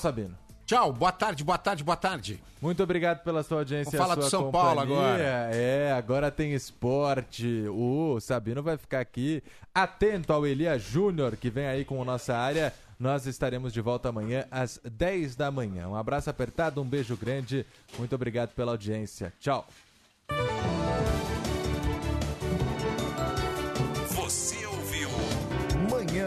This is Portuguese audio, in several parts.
Sabino. Tchau, boa tarde, boa tarde, boa tarde. Muito obrigado pela sua audiência falar sua do São companhia. Paulo agora. É, agora tem esporte. O Sabino vai ficar aqui atento ao Elia Júnior, que vem aí com a nossa área. Nós estaremos de volta amanhã às 10 da manhã. Um abraço apertado, um beijo grande. Muito obrigado pela audiência. Tchau. Você ouviu Manhã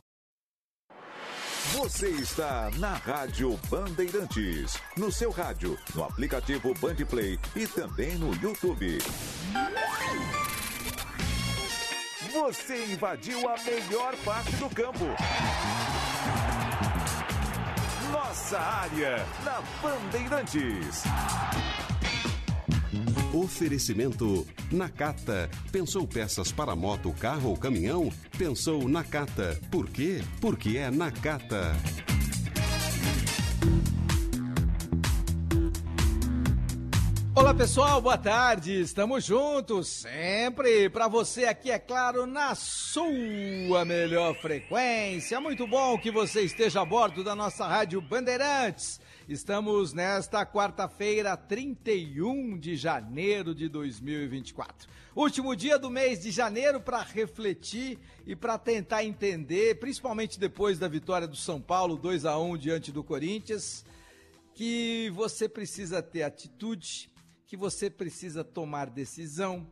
Você está na Rádio Bandeirantes. No seu rádio, no aplicativo Bandplay e também no YouTube. Você invadiu a melhor parte do campo. Nossa área na Bandeirantes. Oferecimento Nakata. Pensou peças para moto, carro ou caminhão? Pensou Nakata. Por quê? Porque é Nakata. Olá pessoal, boa tarde. Estamos juntos sempre para você aqui, é claro, na sua melhor frequência. Muito bom que você esteja a bordo da nossa Rádio Bandeirantes. Estamos nesta quarta-feira, 31 de janeiro de 2024. Último dia do mês de janeiro para refletir e para tentar entender, principalmente depois da vitória do São Paulo 2 a 1 diante do Corinthians, que você precisa ter atitude, que você precisa tomar decisão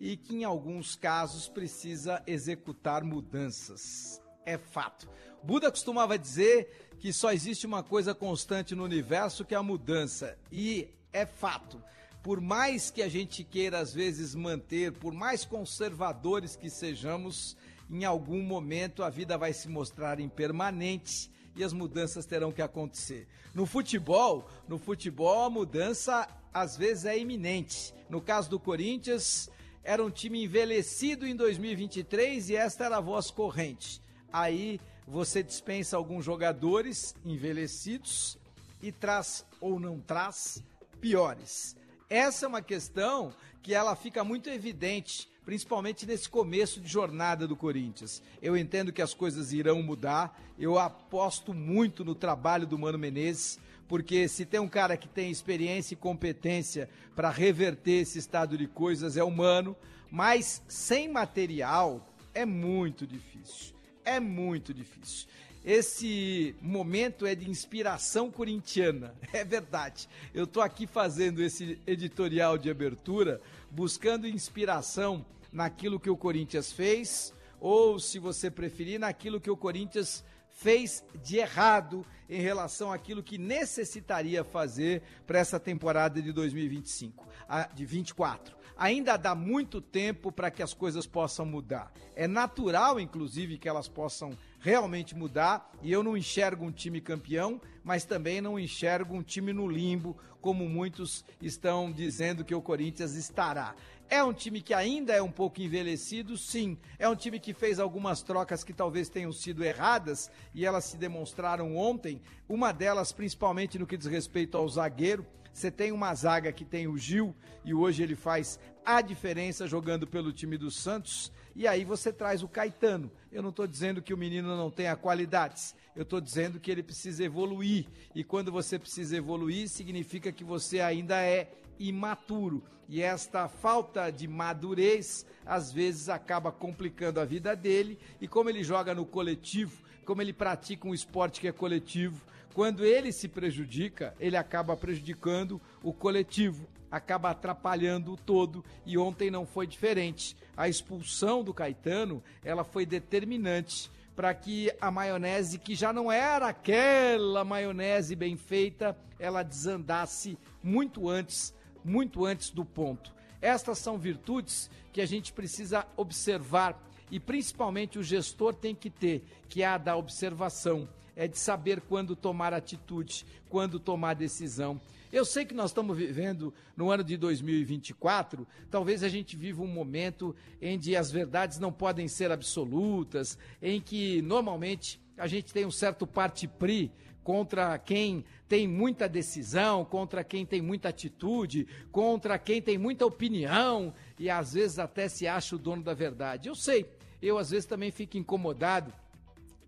e que em alguns casos precisa executar mudanças. É fato. Buda costumava dizer que só existe uma coisa constante no universo que é a mudança. E é fato. Por mais que a gente queira às vezes manter, por mais conservadores que sejamos, em algum momento a vida vai se mostrar impermanente e as mudanças terão que acontecer. No futebol, no futebol a mudança às vezes é iminente. No caso do Corinthians, era um time envelhecido em 2023 e esta era a voz corrente. Aí você dispensa alguns jogadores envelhecidos e traz ou não traz piores. Essa é uma questão que ela fica muito evidente, principalmente nesse começo de jornada do Corinthians. Eu entendo que as coisas irão mudar, eu aposto muito no trabalho do Mano Menezes, porque se tem um cara que tem experiência e competência para reverter esse estado de coisas é o Mano, mas sem material é muito difícil. É muito difícil. Esse momento é de inspiração corintiana, é verdade. Eu estou aqui fazendo esse editorial de abertura, buscando inspiração naquilo que o Corinthians fez, ou, se você preferir, naquilo que o Corinthians fez de errado em relação àquilo que necessitaria fazer para essa temporada de 2025, de 24. Ainda dá muito tempo para que as coisas possam mudar. É natural, inclusive, que elas possam realmente mudar e eu não enxergo um time campeão, mas também não enxergo um time no limbo, como muitos estão dizendo que o Corinthians estará. É um time que ainda é um pouco envelhecido, sim. É um time que fez algumas trocas que talvez tenham sido erradas e elas se demonstraram ontem. Uma delas, principalmente no que diz respeito ao zagueiro. Você tem uma zaga que tem o Gil e hoje ele faz a diferença jogando pelo time do Santos. E aí você traz o Caetano. Eu não estou dizendo que o menino não tenha qualidades. Eu estou dizendo que ele precisa evoluir. E quando você precisa evoluir, significa que você ainda é imaturo. E esta falta de madurez, às vezes, acaba complicando a vida dele. E como ele joga no coletivo, como ele pratica um esporte que é coletivo, quando ele se prejudica, ele acaba prejudicando o coletivo, acaba atrapalhando o todo. E ontem não foi diferente. A expulsão do Caetano, ela foi determinante para que a maionese, que já não era aquela maionese bem feita, ela desandasse muito antes muito antes do ponto. Estas são virtudes que a gente precisa observar e principalmente o gestor tem que ter, que é a da observação, é de saber quando tomar atitude, quando tomar decisão. Eu sei que nós estamos vivendo no ano de 2024, talvez a gente viva um momento em que as verdades não podem ser absolutas, em que normalmente a gente tem um certo parte-pri contra quem tem muita decisão, contra quem tem muita atitude, contra quem tem muita opinião e às vezes até se acha o dono da verdade. Eu sei, eu às vezes também fico incomodado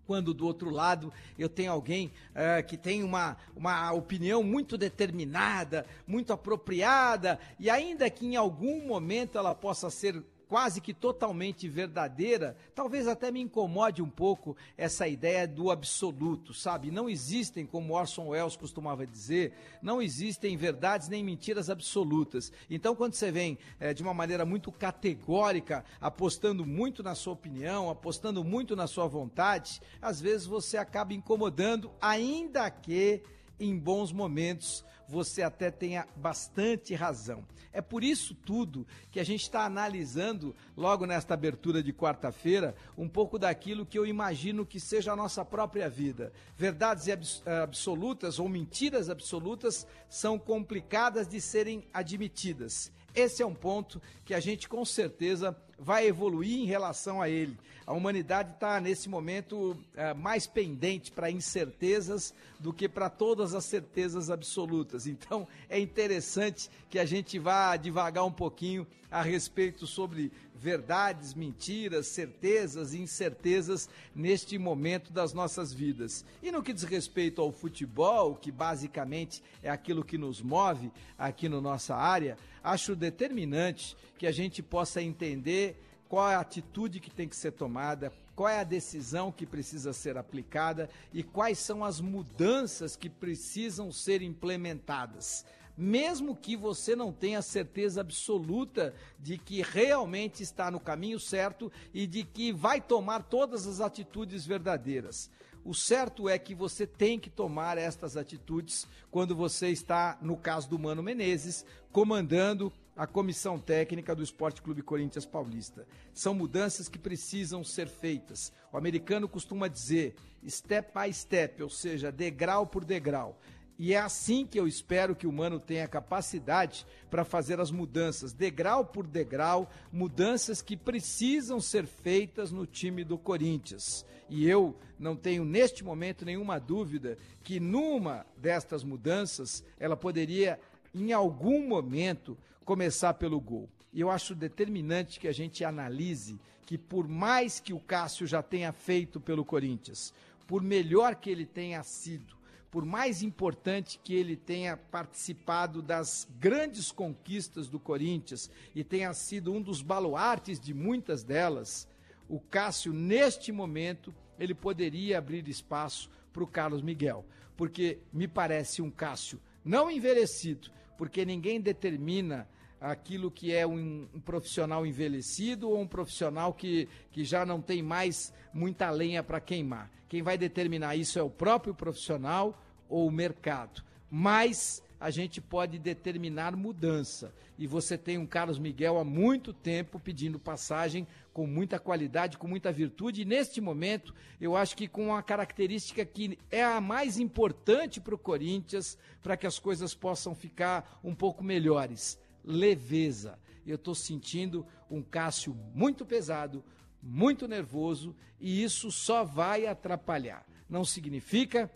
quando do outro lado eu tenho alguém uh, que tem uma, uma opinião muito determinada, muito apropriada, e ainda que em algum momento ela possa ser quase que totalmente verdadeira, talvez até me incomode um pouco essa ideia do absoluto, sabe? Não existem, como Orson Welles costumava dizer, não existem verdades nem mentiras absolutas. Então, quando você vem é, de uma maneira muito categórica, apostando muito na sua opinião, apostando muito na sua vontade, às vezes você acaba incomodando, ainda que em bons momentos você até tenha bastante razão. É por isso tudo que a gente está analisando, logo nesta abertura de quarta-feira, um pouco daquilo que eu imagino que seja a nossa própria vida. Verdades absolutas ou mentiras absolutas são complicadas de serem admitidas. Esse é um ponto que a gente com certeza vai evoluir em relação a ele. A humanidade está, nesse momento, é, mais pendente para incertezas do que para todas as certezas absolutas. Então, é interessante que a gente vá devagar um pouquinho a respeito sobre verdades, mentiras, certezas e incertezas neste momento das nossas vidas. E no que diz respeito ao futebol, que basicamente é aquilo que nos move aqui na nossa área, acho determinante que a gente possa entender qual é a atitude que tem que ser tomada, qual é a decisão que precisa ser aplicada e quais são as mudanças que precisam ser implementadas. Mesmo que você não tenha certeza absoluta de que realmente está no caminho certo e de que vai tomar todas as atitudes verdadeiras. O certo é que você tem que tomar estas atitudes quando você está, no caso do Mano Menezes, comandando a comissão técnica do Esporte Clube Corinthians Paulista. São mudanças que precisam ser feitas. O americano costuma dizer step by step, ou seja, degrau por degrau. E é assim que eu espero que o Mano tenha capacidade para fazer as mudanças, degrau por degrau, mudanças que precisam ser feitas no time do Corinthians. E eu não tenho neste momento nenhuma dúvida que numa destas mudanças ela poderia, em algum momento, começar pelo gol. E eu acho determinante que a gente analise que, por mais que o Cássio já tenha feito pelo Corinthians, por melhor que ele tenha sido, por mais importante que ele tenha participado das grandes conquistas do Corinthians e tenha sido um dos baluartes de muitas delas, o Cássio, neste momento, ele poderia abrir espaço para o Carlos Miguel. Porque me parece um Cássio não envelhecido, porque ninguém determina aquilo que é um, um, profissional envelhecido ou um profissional que, que já não tem mais muita lenha para queimar. Quem vai determinar isso é o próprio profissional ou o mercado. Mas a gente pode determinar mudança. E você tem um Carlos Miguel há muito tempo pedindo passagem com muita qualidade, com muita virtude, e neste momento eu acho que com uma característica que é a mais importante para o Corinthians, para que as coisas possam ficar um pouco melhores: leveza. Eu estou sentindo um Cássio muito pesado, muito nervoso, e isso só vai atrapalhar. Não significa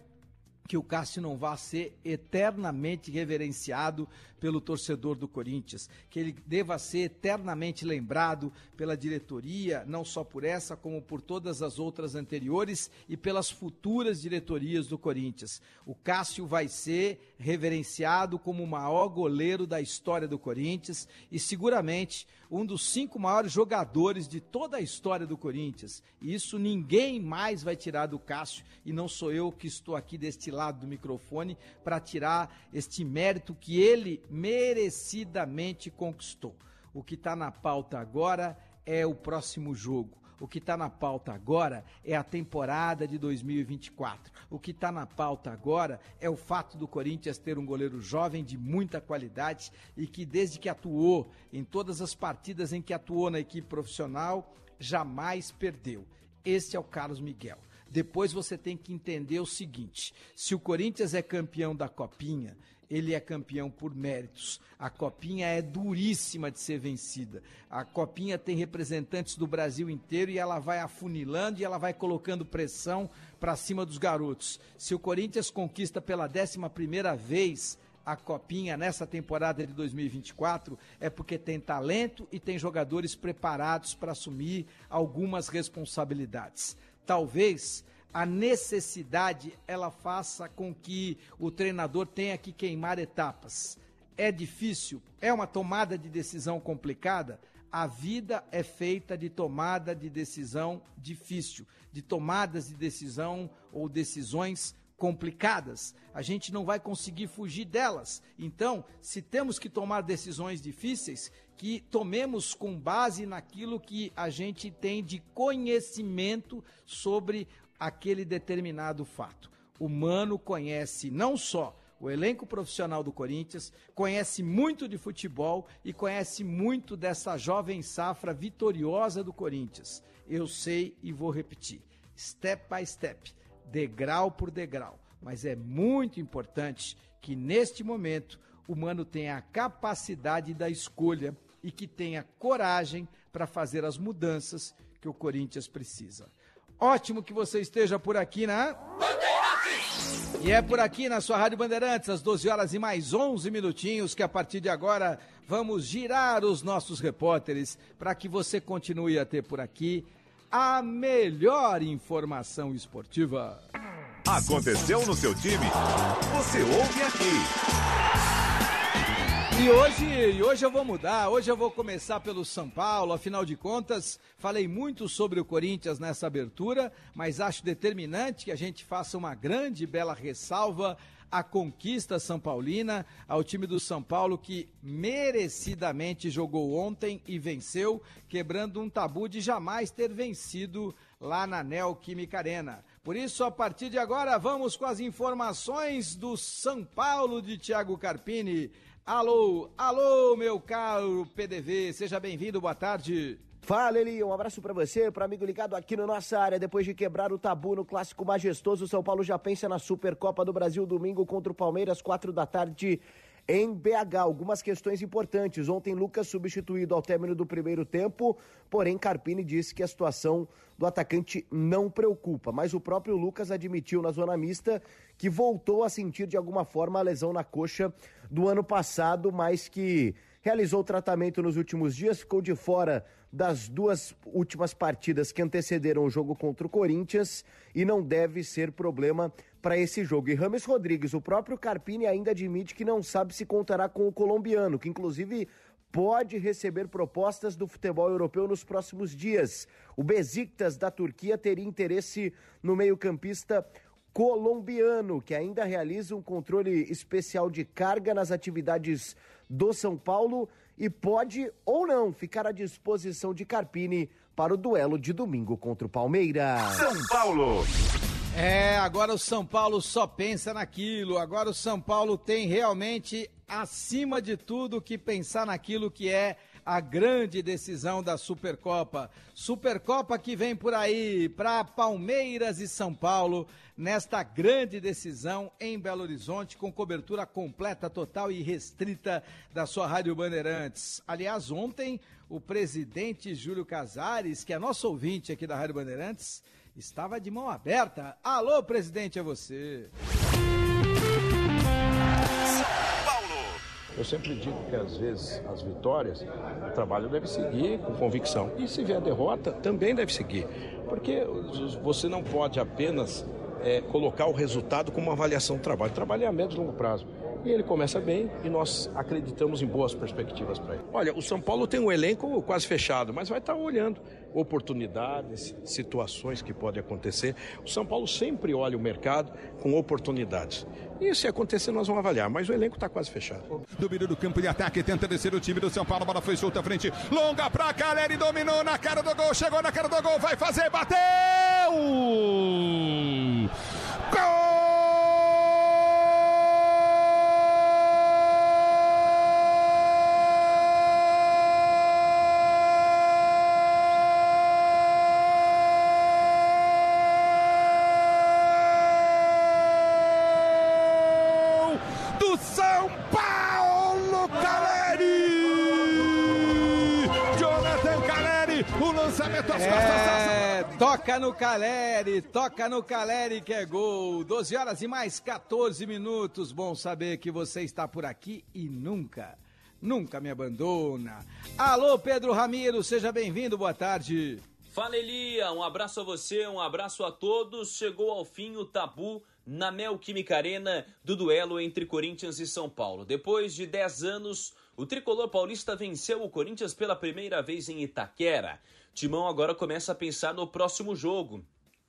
que o Cássio não vá ser eternamente reverenciado pelo torcedor do Corinthians, que ele deva ser eternamente lembrado pela diretoria, não só por essa, como por todas as outras anteriores e pelas futuras diretorias do Corinthians. O Cássio vai ser reverenciado como o maior goleiro da história do Corinthians e seguramente um dos cinco maiores jogadores de toda a história do Corinthians. E isso ninguém mais vai tirar do Cássio e não sou eu que estou aqui deste lado do microfone para tirar este mérito que ele merecidamente conquistou. O que está na pauta agora é o próximo jogo. O que está na pauta agora é a temporada de 2024. O que está na pauta agora é o fato do Corinthians ter um goleiro jovem de muita qualidade e que, desde que atuou em todas as partidas em que atuou na equipe profissional, jamais perdeu. Esse é o Carlos Miguel. Depois você tem que entender o seguinte: se o Corinthians é campeão da Copinha, ele é campeão por méritos. A Copinha é duríssima de ser vencida. A Copinha tem representantes do Brasil inteiro e ela vai afunilando e ela vai colocando pressão para cima dos garotos. Se o Corinthians conquista pela décima primeira vez a Copinha nessa temporada de 2024 é porque tem talento e tem jogadores preparados para assumir algumas responsabilidades. Talvez a necessidade ela faça com que o treinador tenha que queimar etapas. É difícil, é uma tomada de decisão complicada. A vida é feita de tomada de decisão difícil, de tomadas de decisão ou decisões complicadas. A gente não vai conseguir fugir delas. Então, se temos que tomar decisões difíceis, que tomemos com base naquilo que a gente tem de conhecimento sobre aquele determinado fato. O Mano conhece não só o elenco profissional do Corinthians, conhece muito de futebol e conhece muito dessa jovem safra vitoriosa do Corinthians. Eu sei e vou repetir, step by step degrau por degrau. Mas é muito importante que neste momento o Mano tenha a capacidade da escolha e que tenha coragem para fazer as mudanças que o Corinthians precisa. Ótimo que você esteja por aqui na. E é por aqui na sua Rádio Bandeirantes, às 12 horas e mais 11 minutinhos, que a partir de agora vamos girar os nossos repórteres para que você continue a ter por aqui a melhor informação esportiva. Aconteceu no seu time? Você ouve aqui. E hoje, e hoje eu vou mudar, hoje eu vou começar pelo São Paulo, afinal de contas, falei muito sobre o Corinthians nessa abertura, mas acho determinante que a gente faça uma grande bela ressalva a conquista São Paulina, ao time do São Paulo que merecidamente jogou ontem e venceu, quebrando um tabu de jamais ter vencido lá na Neoquímica Arena. Por isso, a partir de agora, vamos com as informações do São Paulo de Thiago Carpini. Alô, alô, meu caro PDV, seja bem-vindo, boa tarde. Fala, Eli, um abraço para você, para amigo ligado aqui na nossa área. Depois de quebrar o tabu no clássico majestoso, São Paulo já pensa na Supercopa do Brasil domingo contra o Palmeiras, quatro da tarde em BH. Algumas questões importantes. Ontem, Lucas substituído ao término do primeiro tempo, porém, Carpini disse que a situação do atacante não preocupa. Mas o próprio Lucas admitiu na zona mista que voltou a sentir de alguma forma a lesão na coxa do ano passado, mas que realizou tratamento nos últimos dias, ficou de fora das duas últimas partidas que antecederam o jogo contra o Corinthians e não deve ser problema para esse jogo. E Rames Rodrigues, o próprio Carpini ainda admite que não sabe se contará com o colombiano, que inclusive pode receber propostas do futebol europeu nos próximos dias. O Besiktas da Turquia teria interesse no meio-campista colombiano, que ainda realiza um controle especial de carga nas atividades do São Paulo e pode ou não ficar à disposição de Carpini para o duelo de domingo contra o Palmeiras. São Paulo. É, agora o São Paulo só pensa naquilo. Agora o São Paulo tem realmente, acima de tudo, que pensar naquilo que é a grande decisão da Supercopa. Supercopa que vem por aí para Palmeiras e São Paulo nesta grande decisão em Belo Horizonte com cobertura completa, total e restrita da sua Rádio Bandeirantes. Aliás, ontem o presidente Júlio Casares, que é nosso ouvinte aqui da Rádio Bandeirantes, estava de mão aberta. Alô, presidente, é você. Eu sempre digo que às vezes as vitórias, o trabalho deve seguir com convicção. E se vier derrota, também deve seguir. Porque você não pode apenas é, colocar o resultado como uma avaliação do trabalho. Trabalho é a médio e longo prazo. E ele começa bem e nós acreditamos em boas perspectivas para ele. Olha, o São Paulo tem um elenco quase fechado, mas vai estar olhando oportunidades, situações que podem acontecer. O São Paulo sempre olha o mercado com oportunidades. E se acontecer, nós vamos avaliar, mas o elenco está quase fechado. Domínio do campo de ataque, tenta descer o time do São Paulo, bola foi solta à frente, longa pra Caleri, dominou na cara do gol, chegou na cara do gol, vai fazer, bateu! Toca no Caleri, toca no Caleri que é gol. 12 horas e mais 14 minutos. Bom saber que você está por aqui e nunca, nunca me abandona. Alô, Pedro Ramiro, seja bem-vindo, boa tarde. Fala Elia, um abraço a você, um abraço a todos. Chegou ao fim o tabu na Neoquímica Arena do duelo entre Corinthians e São Paulo. Depois de 10 anos, o tricolor paulista venceu o Corinthians pela primeira vez em Itaquera. Timão agora começa a pensar no próximo jogo.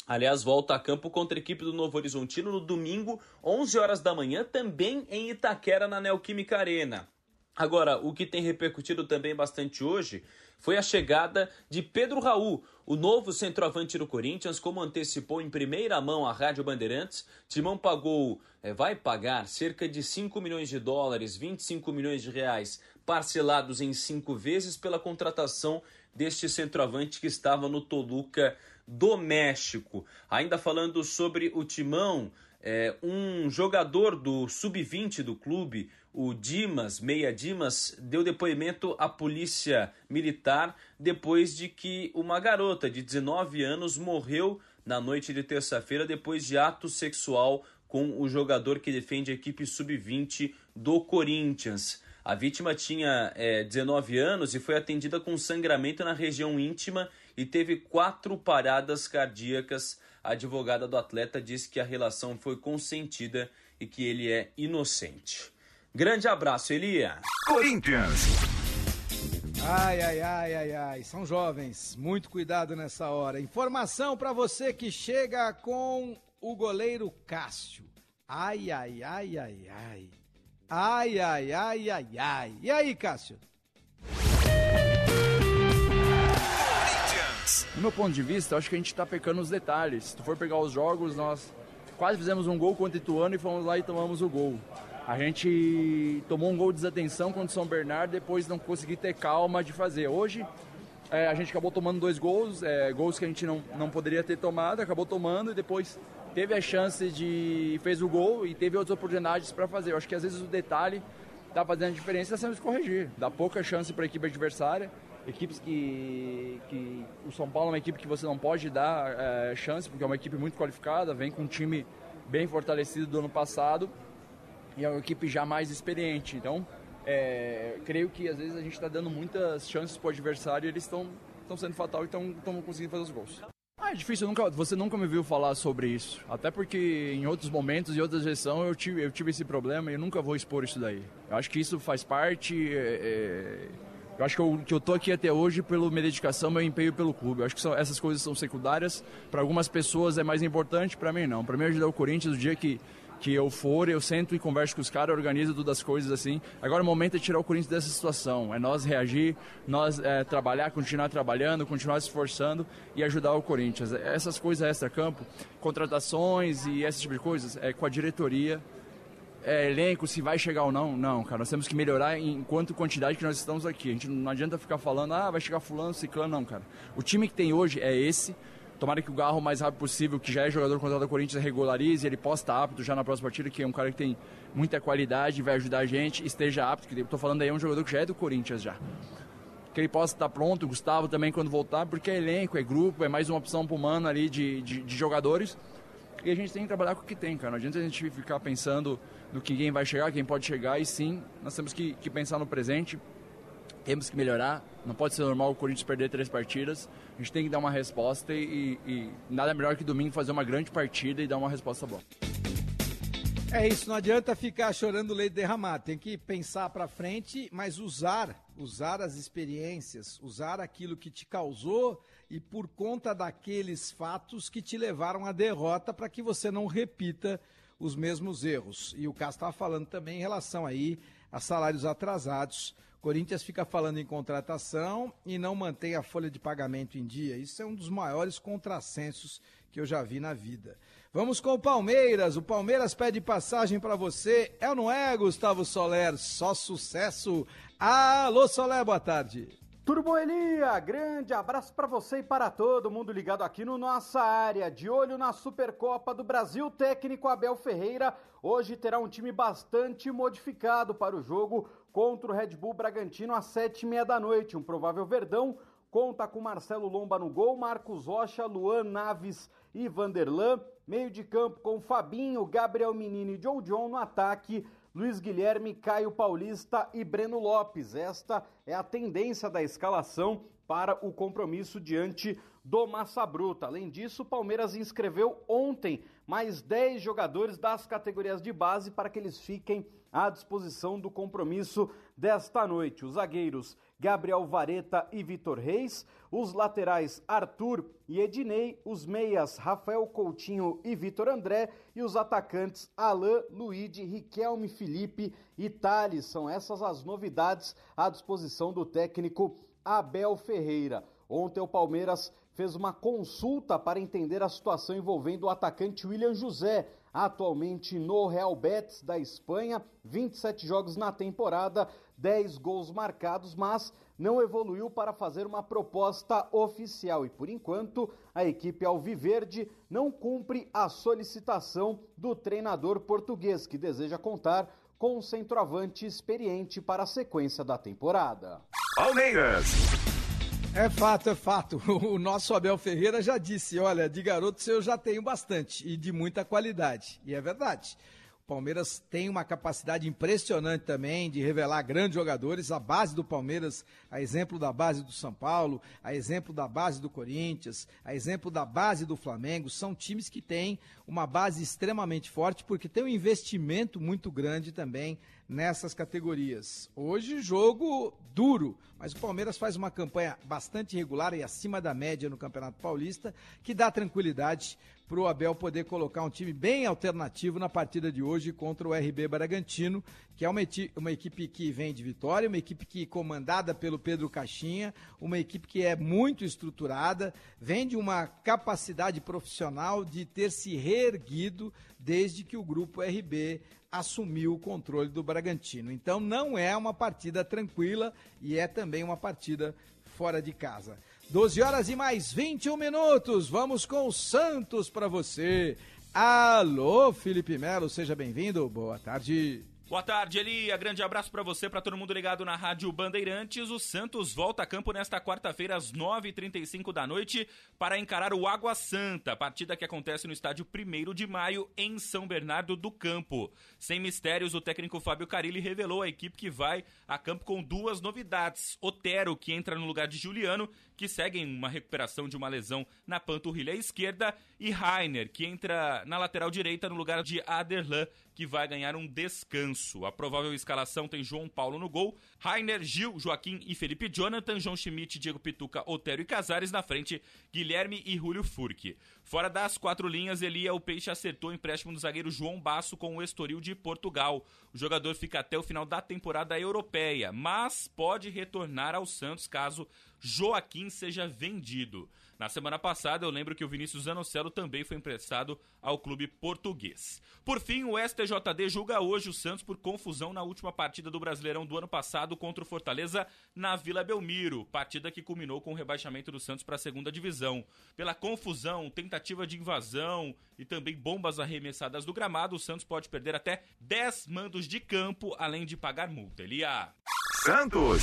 Aliás, volta a campo contra a equipe do Novo Horizontino no domingo, 11 horas da manhã, também em Itaquera, na Neoquímica Arena. Agora, o que tem repercutido também bastante hoje foi a chegada de Pedro Raul, o novo centroavante do Corinthians, como antecipou em primeira mão a Rádio Bandeirantes. Timão pagou, é, vai pagar cerca de 5 milhões de dólares, 25 milhões de reais, parcelados em cinco vezes pela contratação deste centroavante que estava no Toluca do México. Ainda falando sobre o Timão, é, um jogador do sub-20 do clube, o Dimas, Meia Dimas, deu depoimento à polícia militar depois de que uma garota de 19 anos morreu na noite de terça-feira depois de ato sexual com o jogador que defende a equipe sub-20 do Corinthians. A vítima tinha é, 19 anos e foi atendida com sangramento na região íntima e teve quatro paradas cardíacas. A advogada do atleta disse que a relação foi consentida e que ele é inocente. Grande abraço, Elia. Corinthians. Ai, ai, ai, ai, ai. São jovens. Muito cuidado nessa hora. Informação para você que chega com o goleiro Cássio. Ai, ai, ai, ai, ai. Ai, ai, ai, ai, ai. E aí, Cássio? Do meu ponto de vista, acho que a gente tá pecando nos detalhes. Se tu for pegar os jogos, nós quase fizemos um gol contra o Ituano e fomos lá e tomamos o gol. A gente tomou um gol de desatenção contra o São Bernardo, depois não consegui ter calma de fazer. Hoje, é, a gente acabou tomando dois gols, é, gols que a gente não, não poderia ter tomado, acabou tomando e depois teve a chance de. fez o gol e teve outras oportunidades para fazer. Eu acho que às vezes o detalhe está fazendo a diferença, está sendo corrigir. Dá pouca chance para a equipe adversária. Equipes que, que. O São Paulo é uma equipe que você não pode dar é, chance, porque é uma equipe muito qualificada, vem com um time bem fortalecido do ano passado e é uma equipe já mais experiente. Então, é, creio que às vezes a gente está dando muitas chances para o adversário e eles estão sendo fatal e estão conseguindo fazer os gols. É difícil, nunca, você nunca me viu falar sobre isso. Até porque em outros momentos, em outras gestões, eu tive, eu tive esse problema e eu nunca vou expor isso daí. Eu acho que isso faz parte. É, é, eu acho que eu, que eu tô aqui até hoje pela minha dedicação, meu empenho pelo clube. Eu acho que são, essas coisas são secundárias. Para algumas pessoas é mais importante, para mim não. Para mim ajudar o Corinthians, o dia que que eu for, eu sento e converso com os caras, organizo todas as coisas assim. Agora o momento é tirar o Corinthians dessa situação, é nós reagir, nós é, trabalhar, continuar trabalhando, continuar se esforçando e ajudar o Corinthians. Essas coisas extra-campo, contratações e esse tipo de coisas, é com a diretoria, é, elenco, se vai chegar ou não, não, cara. Nós temos que melhorar em quanto quantidade que nós estamos aqui. A gente não adianta ficar falando, ah, vai chegar fulano, ciclano, não, cara. O time que tem hoje é esse. Tomara que o Garro, o mais rápido possível, que já é jogador contratado do Corinthians, regularize, ele possa estar apto já na próxima partida, que é um cara que tem muita qualidade, vai ajudar a gente, esteja apto, que eu falando aí, é um jogador que já é do Corinthians já. Que ele possa estar pronto, o Gustavo também quando voltar, porque é elenco, é grupo, é mais uma opção pro mano ali de, de, de jogadores. E a gente tem que trabalhar com o que tem, cara. Não adianta a gente ficar pensando no que quem vai chegar, quem pode chegar, e sim, nós temos que, que pensar no presente, temos que melhorar. Não pode ser normal o Corinthians perder três partidas. A gente tem que dar uma resposta e, e, nada melhor que domingo fazer uma grande partida e dar uma resposta boa. É isso, não adianta ficar chorando leite derramado. Tem que pensar para frente, mas usar, usar as experiências, usar aquilo que te causou e por conta daqueles fatos que te levaram à derrota para que você não repita os mesmos erros. E o Cássio estava falando também em relação aí a salários atrasados. Corinthians fica falando em contratação e não mantém a folha de pagamento em dia. Isso é um dos maiores contrassensos que eu já vi na vida. Vamos com o Palmeiras. O Palmeiras pede passagem para você. É ou não é, Gustavo Soler? Só sucesso. Alô, Soler, boa tarde. Turbo Elia, grande abraço para você e para todo mundo ligado aqui no nossa área. De olho na Supercopa do Brasil, técnico Abel Ferreira hoje terá um time bastante modificado para o jogo contra o Red Bull Bragantino às sete e meia da noite. Um provável Verdão conta com Marcelo Lomba no gol, Marcos Rocha, Luan Naves e Vanderlan. Meio de campo com Fabinho, Gabriel Menino e Joe John no ataque. Luiz Guilherme, Caio Paulista e Breno Lopes. Esta é a tendência da escalação para o compromisso diante do Massa Bruta. Além disso, o Palmeiras inscreveu ontem mais 10 jogadores das categorias de base para que eles fiquem à disposição do compromisso desta noite. Os zagueiros Gabriel Vareta e Vitor Reis, os laterais Arthur e Ednei, os meias Rafael Coutinho e Vitor André e os atacantes Alain, Luíde, Riquelme, Felipe e Thales. São essas as novidades à disposição do técnico Abel Ferreira. Ontem o Palmeiras fez uma consulta para entender a situação envolvendo o atacante William José, atualmente no Real Betis da Espanha, 27 jogos na temporada, 10 gols marcados, mas não evoluiu para fazer uma proposta oficial. E por enquanto a equipe Alviverde não cumpre a solicitação do treinador português que deseja contar com um centroavante experiente para a sequência da temporada. Palmeiras é fato, é fato. O nosso Abel Ferreira já disse: olha, de garotos eu já tenho bastante e de muita qualidade. E é verdade. O Palmeiras tem uma capacidade impressionante também de revelar grandes jogadores. A base do Palmeiras, a exemplo da base do São Paulo, a exemplo da base do Corinthians, a exemplo da base do Flamengo, são times que têm uma base extremamente forte porque tem um investimento muito grande também nessas categorias. Hoje, jogo duro, mas o Palmeiras faz uma campanha bastante regular e acima da média no Campeonato Paulista, que dá tranquilidade para o Abel poder colocar um time bem alternativo na partida de hoje contra o RB Bragantino, que é uma, uma equipe que vem de vitória, uma equipe que comandada pelo Pedro Caixinha, uma equipe que é muito estruturada, vem de uma capacidade profissional de ter se reerguido desde que o grupo RB assumiu o controle do Bragantino. Então não é uma partida tranquila e é também uma partida fora de casa. 12 horas e mais 21 minutos. Vamos com o Santos para você. Alô, Felipe Melo, seja bem-vindo. Boa tarde. Boa tarde, Elia. Grande abraço para você, para todo mundo ligado na Rádio Bandeirantes. O Santos volta a campo nesta quarta-feira às 9h35 da noite para encarar o Água Santa, partida que acontece no estádio 1 de maio em São Bernardo do Campo. Sem mistérios, o técnico Fábio Carilli revelou a equipe que vai a campo com duas novidades. Otero, que entra no lugar de Juliano, que segue em uma recuperação de uma lesão na panturrilha esquerda, e Rainer, que entra na lateral direita no lugar de Aderlan, que vai ganhar um descanso. A provável escalação tem João Paulo no gol, Rainer, Gil, Joaquim e Felipe Jonathan, João Schmidt, Diego Pituca, Otério e Casares na frente, Guilherme e Julio Furque. Fora das quatro linhas, Elia o Peixe acertou o empréstimo do zagueiro João Basso com o Estoril de Portugal. O jogador fica até o final da temporada europeia, mas pode retornar ao Santos caso Joaquim seja vendido. Na semana passada, eu lembro que o Vinícius Zanocelo também foi emprestado ao clube português. Por fim, o STJD julga hoje o Santos por confusão na última partida do Brasileirão do ano passado contra o Fortaleza na Vila Belmiro, partida que culminou com o rebaixamento do Santos para a segunda divisão. Pela confusão, tentativa de invasão e também bombas arremessadas do gramado, o Santos pode perder até 10 mandos de campo, além de pagar multa. Elia. Santos.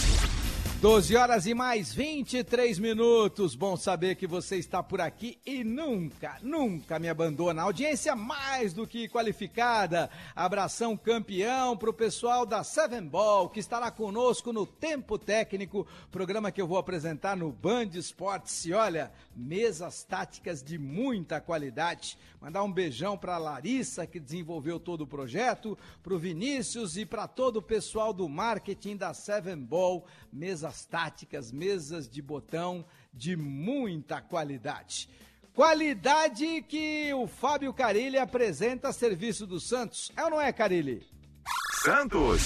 12 horas e mais 23 minutos. Bom saber que você está por aqui e nunca, nunca me abandona. Audiência mais do que qualificada. Abração campeão para o pessoal da Seven Ball que estará conosco no Tempo Técnico, programa que eu vou apresentar no Band Esportes. E olha, mesas táticas de muita qualidade. Mandar um beijão para Larissa que desenvolveu todo o projeto, para o Vinícius e para todo o pessoal do marketing da Seven Ball. Mesas táticas, mesas de botão de muita qualidade. Qualidade que o Fábio Carilli apresenta a serviço do Santos. É ou não é, Carilli? Santos!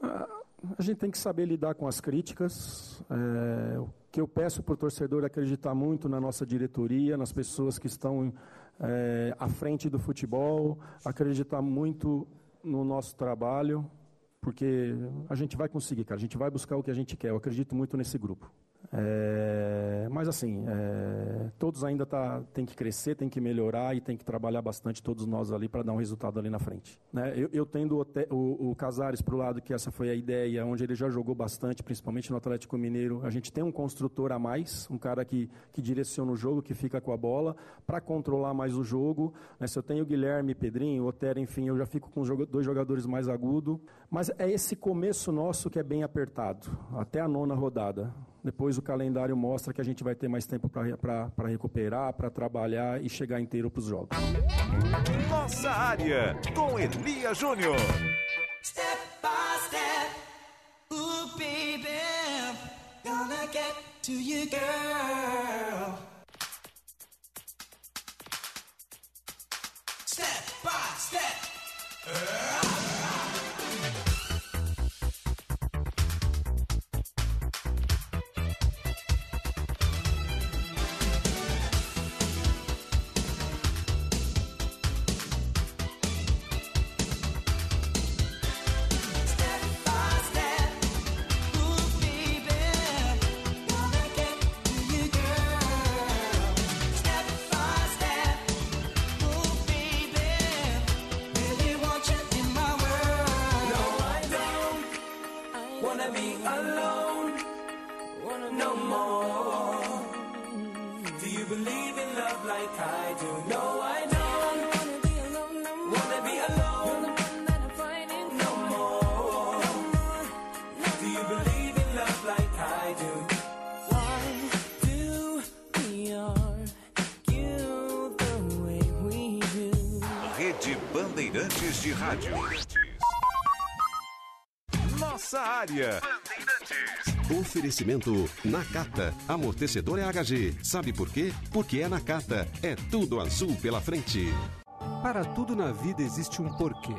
A gente tem que saber lidar com as críticas. É, o que eu peço para o torcedor é acreditar muito na nossa diretoria, nas pessoas que estão é, à frente do futebol, acreditar muito no nosso trabalho, porque a gente vai conseguir, cara. A gente vai buscar o que a gente quer. Eu acredito muito nesse grupo. É, mas assim, é, todos ainda tá, tem que crescer, tem que melhorar e tem que trabalhar bastante todos nós ali para dar um resultado ali na frente. Né? Eu, eu tendo o, o, o Casares para o lado que essa foi a ideia, onde ele já jogou bastante, principalmente no Atlético Mineiro. A gente tem um construtor a mais, um cara que, que direciona o jogo, que fica com a bola para controlar mais o jogo. Né? Se eu tenho o Guilherme, Pedrinho, Otero, enfim, eu já fico com dois jogadores mais agudos. Mas é esse começo nosso que é bem apertado, até a nona rodada. Depois o calendário mostra que a gente vai ter mais tempo para recuperar, para trabalhar e chegar inteiro para os jogos. Nossa área, com Elia Júnior. Step by step, ooh baby, gonna get to you girl. Step by step. Uh. Rádio. Nossa área. Oferecimento Nakata. Amortecedor é HG. Sabe por quê? Porque é Nakata. É tudo azul pela frente. Para tudo na vida existe um porquê.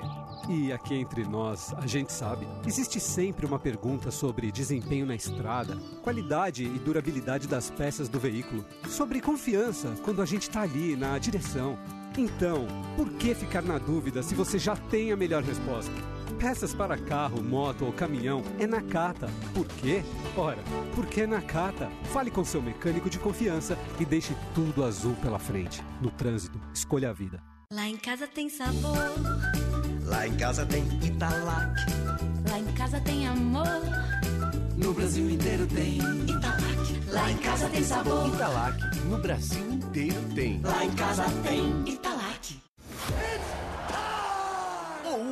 E aqui entre nós, a gente sabe, existe sempre uma pergunta sobre desempenho na estrada, qualidade e durabilidade das peças do veículo, sobre confiança quando a gente está ali na direção então, por que ficar na dúvida se você já tem a melhor resposta? Peças para carro, moto ou caminhão é na Cata. Por quê? Ora, porque é na Cata. Fale com seu mecânico de confiança e deixe tudo azul pela frente. No trânsito, escolha a vida. Lá em casa tem sabor. Lá em casa tem Italac. Lá em casa tem amor. No Brasil inteiro tem Italac. Lá em casa tem sabor. Italac. No Brasil inteiro tem. Lá em casa tem Italac.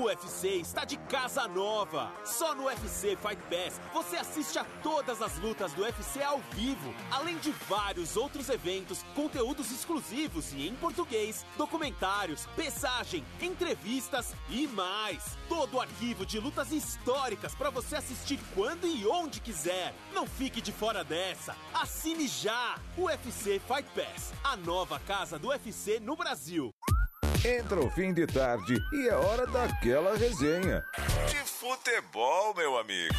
UFC está de casa nova. Só no UFC Fight Pass você assiste a todas as lutas do UFC ao vivo, além de vários outros eventos, conteúdos exclusivos e em português, documentários, pesagem, entrevistas e mais. Todo o arquivo de lutas históricas para você assistir quando e onde quiser. Não fique de fora dessa. Assine já! UFC Fight Pass, a nova casa do UFC no Brasil. Entra o fim de tarde e é hora daquela resenha. De futebol, meu amigo.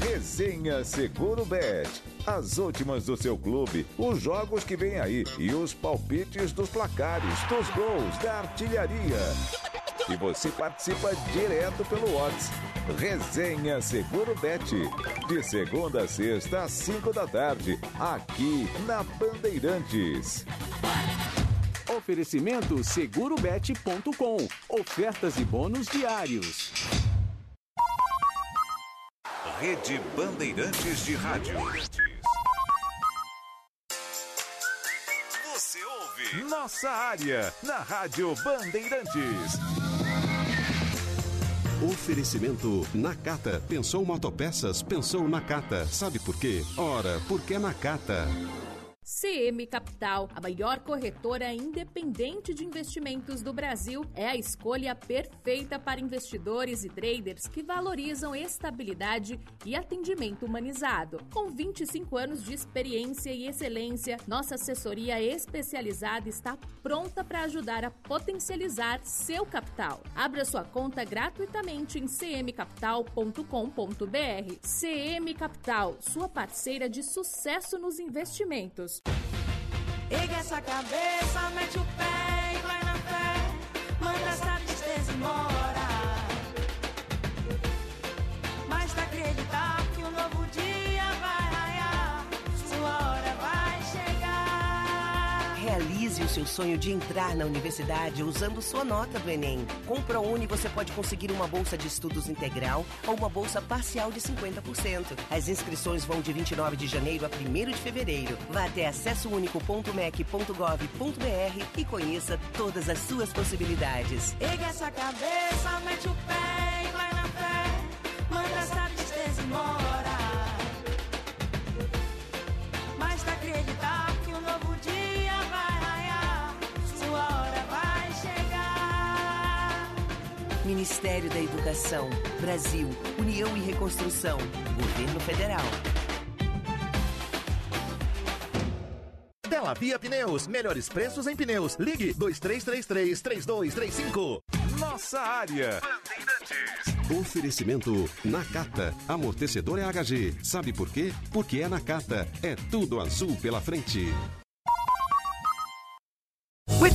Resenha Seguro Bet. As últimas do seu clube, os jogos que vem aí e os palpites dos placares, dos gols, da artilharia. E você participa direto pelo WhatsApp. Resenha Seguro Bet. De segunda a sexta às 5 da tarde, aqui na Bandeirantes. Oferecimento segurobet.com. Ofertas e bônus diários. Rede Bandeirantes de Rádio. Você ouve Nossa Área na Rádio Bandeirantes. Oferecimento Nakata. Pensou motopeças? Pensou Nakata. Sabe por quê? Ora, porque é Nakata. CM Capital, a maior corretora independente de investimentos do Brasil, é a escolha perfeita para investidores e traders que valorizam estabilidade e atendimento humanizado. Com 25 anos de experiência e excelência, nossa assessoria especializada está pronta para ajudar a potencializar seu capital. Abra sua conta gratuitamente em cmcapital.com.br. CM Capital, sua parceira de sucesso nos investimentos. Ergue essa cabeça, mete o pé e vai na fé. Manda essa tristeza embora. Realize o seu sonho de entrar na universidade usando sua nota do Enem. Com o ProUni você pode conseguir uma bolsa de estudos integral ou uma bolsa parcial de 50%. As inscrições vão de 29 de janeiro a 1 de fevereiro. Vá até acessounico.mec.gov.br e conheça todas as suas possibilidades. Ergue essa cabeça, mete o pé e vai na fé. Manda essa tristeza embora. Basta acreditar que Ministério da Educação, Brasil, União e Reconstrução, Governo Federal. Bela Via Pneus, melhores preços em pneus. Ligue 2333-3235. Nossa Área. Oferecimento Nakata. Amortecedor é HG. Sabe por quê? Porque é Nakata. É tudo azul pela frente.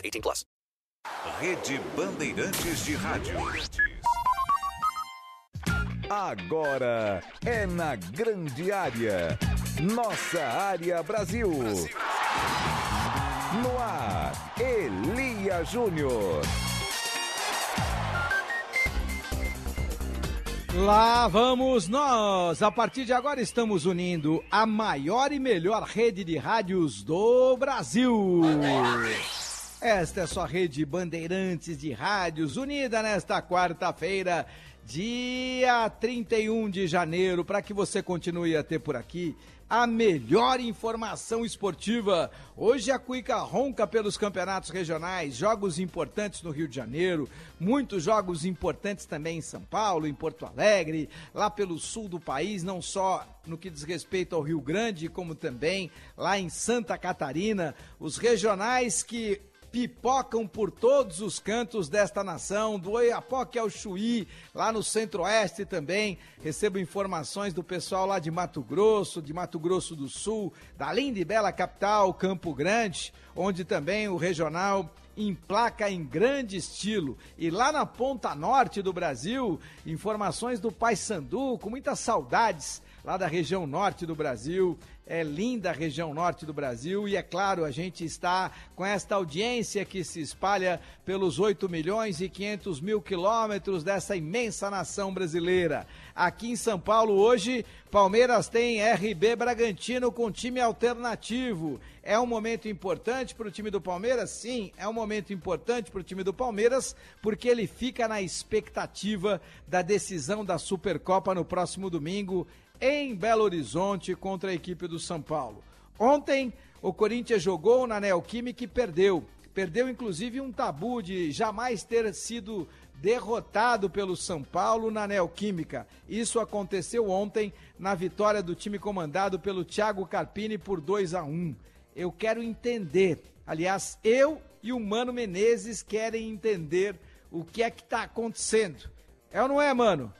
18 plus. Rede Bandeirantes de Rádio. Agora é na grande área. Nossa área Brasil. No ar, Elia Júnior. Lá vamos nós! A partir de agora estamos unindo a maior e melhor rede de rádios do Brasil. Esta é sua rede Bandeirantes de Rádios, unida nesta quarta-feira, dia 31 de janeiro, para que você continue a ter por aqui a melhor informação esportiva. Hoje a Cuica ronca pelos campeonatos regionais, jogos importantes no Rio de Janeiro, muitos jogos importantes também em São Paulo, em Porto Alegre, lá pelo sul do país, não só no que diz respeito ao Rio Grande, como também lá em Santa Catarina, os regionais que pipocam por todos os cantos desta nação, do Oiapoque ao Chuí, lá no Centro-Oeste também. Recebo informações do pessoal lá de Mato Grosso, de Mato Grosso do Sul, da linda e bela capital, Campo Grande, onde também o regional emplaca em grande estilo. E lá na ponta norte do Brasil, informações do Pai Sandu, com muitas saudades lá da região norte do Brasil. É linda região norte do Brasil e, é claro, a gente está com esta audiência que se espalha pelos 8 milhões e 500 mil quilômetros dessa imensa nação brasileira. Aqui em São Paulo, hoje, Palmeiras tem RB Bragantino com time alternativo. É um momento importante para o time do Palmeiras? Sim, é um momento importante para o time do Palmeiras, porque ele fica na expectativa da decisão da Supercopa no próximo domingo em Belo Horizonte contra a equipe do São Paulo. Ontem, o Corinthians jogou na Neoquímica e perdeu. Perdeu, inclusive, um tabu de jamais ter sido derrotado pelo São Paulo na Neoquímica. Isso aconteceu ontem na vitória do time comandado pelo Thiago Carpini por 2 a 1. Eu quero entender, aliás, eu e o Mano Menezes querem entender o que é que está acontecendo. É ou não é, mano?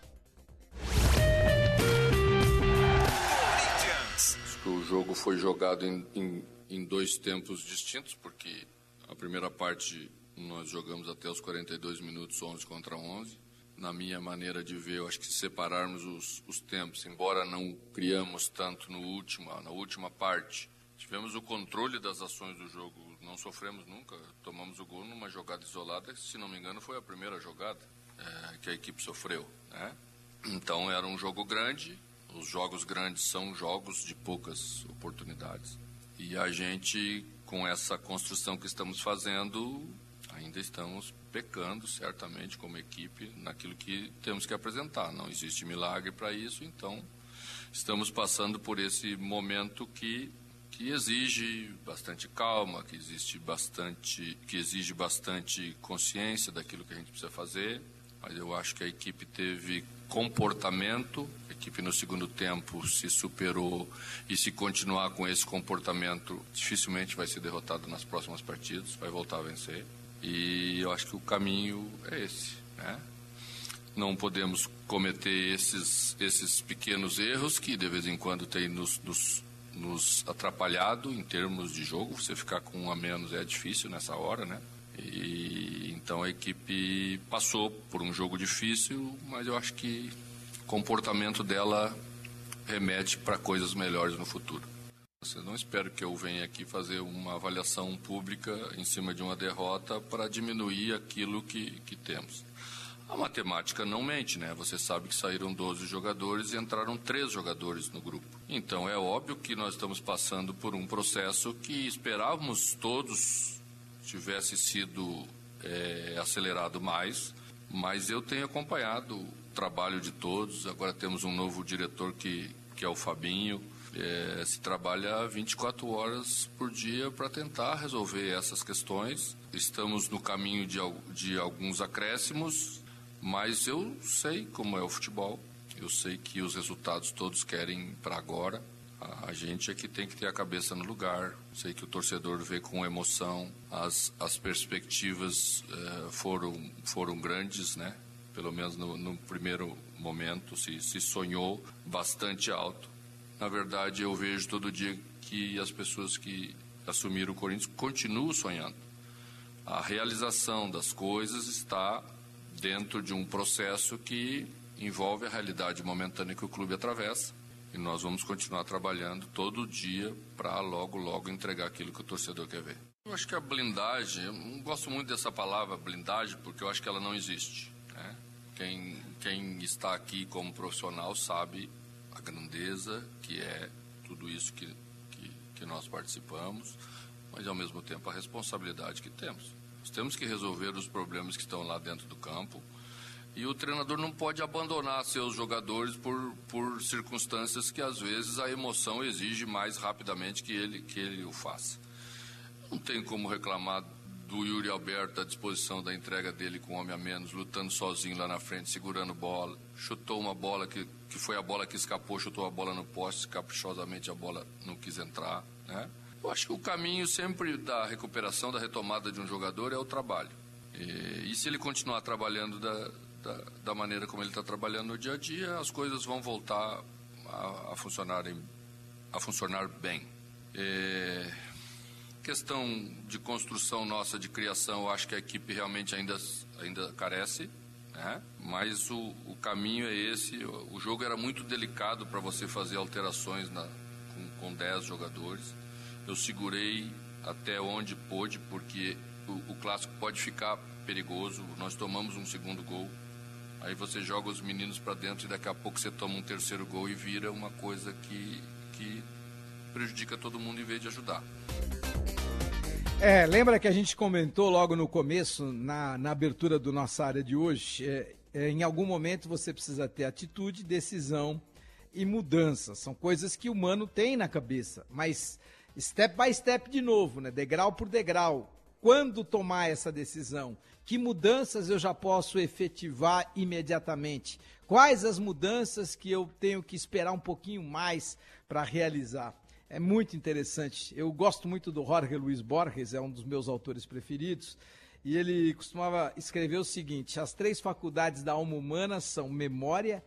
Que o jogo foi jogado em, em, em dois tempos distintos, porque a primeira parte nós jogamos até os 42 minutos, 11 contra 11. Na minha maneira de ver, eu acho que se separarmos os, os tempos, embora não criamos tanto no último, na última parte, tivemos o controle das ações do jogo, não sofremos nunca, tomamos o gol numa jogada isolada, se não me engano foi a primeira jogada é, que a equipe sofreu. Né? Então era um jogo grande, os jogos grandes são jogos de poucas oportunidades. E a gente, com essa construção que estamos fazendo, ainda estamos pecando, certamente, como equipe, naquilo que temos que apresentar. Não existe milagre para isso, então estamos passando por esse momento que, que exige bastante calma, que, existe bastante, que exige bastante consciência daquilo que a gente precisa fazer. Mas eu acho que a equipe teve comportamento, a equipe no segundo tempo se superou e se continuar com esse comportamento, dificilmente vai ser derrotado nas próximas partidas, vai voltar a vencer. E eu acho que o caminho é esse, né? Não podemos cometer esses, esses pequenos erros que de vez em quando tem nos, nos, nos atrapalhado em termos de jogo. Você ficar com um a menos é difícil nessa hora, né? E então a equipe passou por um jogo difícil, mas eu acho que o comportamento dela remete para coisas melhores no futuro. Eu não espero que eu venha aqui fazer uma avaliação pública em cima de uma derrota para diminuir aquilo que, que temos. A matemática não mente, né? Você sabe que saíram 12 jogadores e entraram 3 jogadores no grupo. Então é óbvio que nós estamos passando por um processo que esperávamos todos tivesse sido é, acelerado mais, mas eu tenho acompanhado o trabalho de todos. Agora temos um novo diretor que, que é o Fabinho é, se trabalha 24 horas por dia para tentar resolver essas questões. Estamos no caminho de, de alguns acréscimos, mas eu sei como é o futebol. Eu sei que os resultados todos querem para agora. A gente é que tem que ter a cabeça no lugar. Sei que o torcedor vê com emoção. As, as perspectivas eh, foram, foram grandes, né? Pelo menos no, no primeiro momento se, se sonhou bastante alto. Na verdade, eu vejo todo dia que as pessoas que assumiram o Corinthians continuam sonhando. A realização das coisas está dentro de um processo que envolve a realidade momentânea que o clube atravessa. E nós vamos continuar trabalhando todo dia para logo, logo entregar aquilo que o torcedor quer ver. Eu acho que a blindagem, eu não gosto muito dessa palavra blindagem, porque eu acho que ela não existe. Né? Quem, quem está aqui como profissional sabe a grandeza que é tudo isso que, que, que nós participamos, mas ao mesmo tempo a responsabilidade que temos. Nós temos que resolver os problemas que estão lá dentro do campo. E o treinador não pode abandonar seus jogadores por, por circunstâncias que às vezes a emoção exige mais rapidamente que ele, que ele o faça. Não tem como reclamar do Yuri Alberto à disposição da entrega dele com homem a menos, lutando sozinho lá na frente, segurando bola. Chutou uma bola que, que foi a bola que escapou, chutou a bola no poste, caprichosamente a bola não quis entrar. Né? Eu acho que o caminho sempre da recuperação, da retomada de um jogador é o trabalho. E, e se ele continuar trabalhando da, da, da maneira como ele está trabalhando no dia a dia, as coisas vão voltar a, a funcionarem, a funcionar bem. É, questão de construção nossa, de criação, eu acho que a equipe realmente ainda, ainda carece, né? mas o, o caminho é esse. O jogo era muito delicado para você fazer alterações na, com, com 10 jogadores. Eu segurei até onde pôde, porque o, o clássico pode ficar perigoso. Nós tomamos um segundo gol, aí você joga os meninos para dentro e daqui a pouco você toma um terceiro gol e vira uma coisa que, que prejudica todo mundo em vez de ajudar. É, lembra que a gente comentou logo no começo, na, na abertura do nossa área de hoje, é, é, em algum momento você precisa ter atitude, decisão e mudança. São coisas que o humano tem na cabeça, mas step by step de novo, né? degrau por degrau. Quando tomar essa decisão? Que mudanças eu já posso efetivar imediatamente? Quais as mudanças que eu tenho que esperar um pouquinho mais para realizar? É muito interessante. Eu gosto muito do Jorge Luiz Borges, é um dos meus autores preferidos. E ele costumava escrever o seguinte: as três faculdades da alma humana são memória,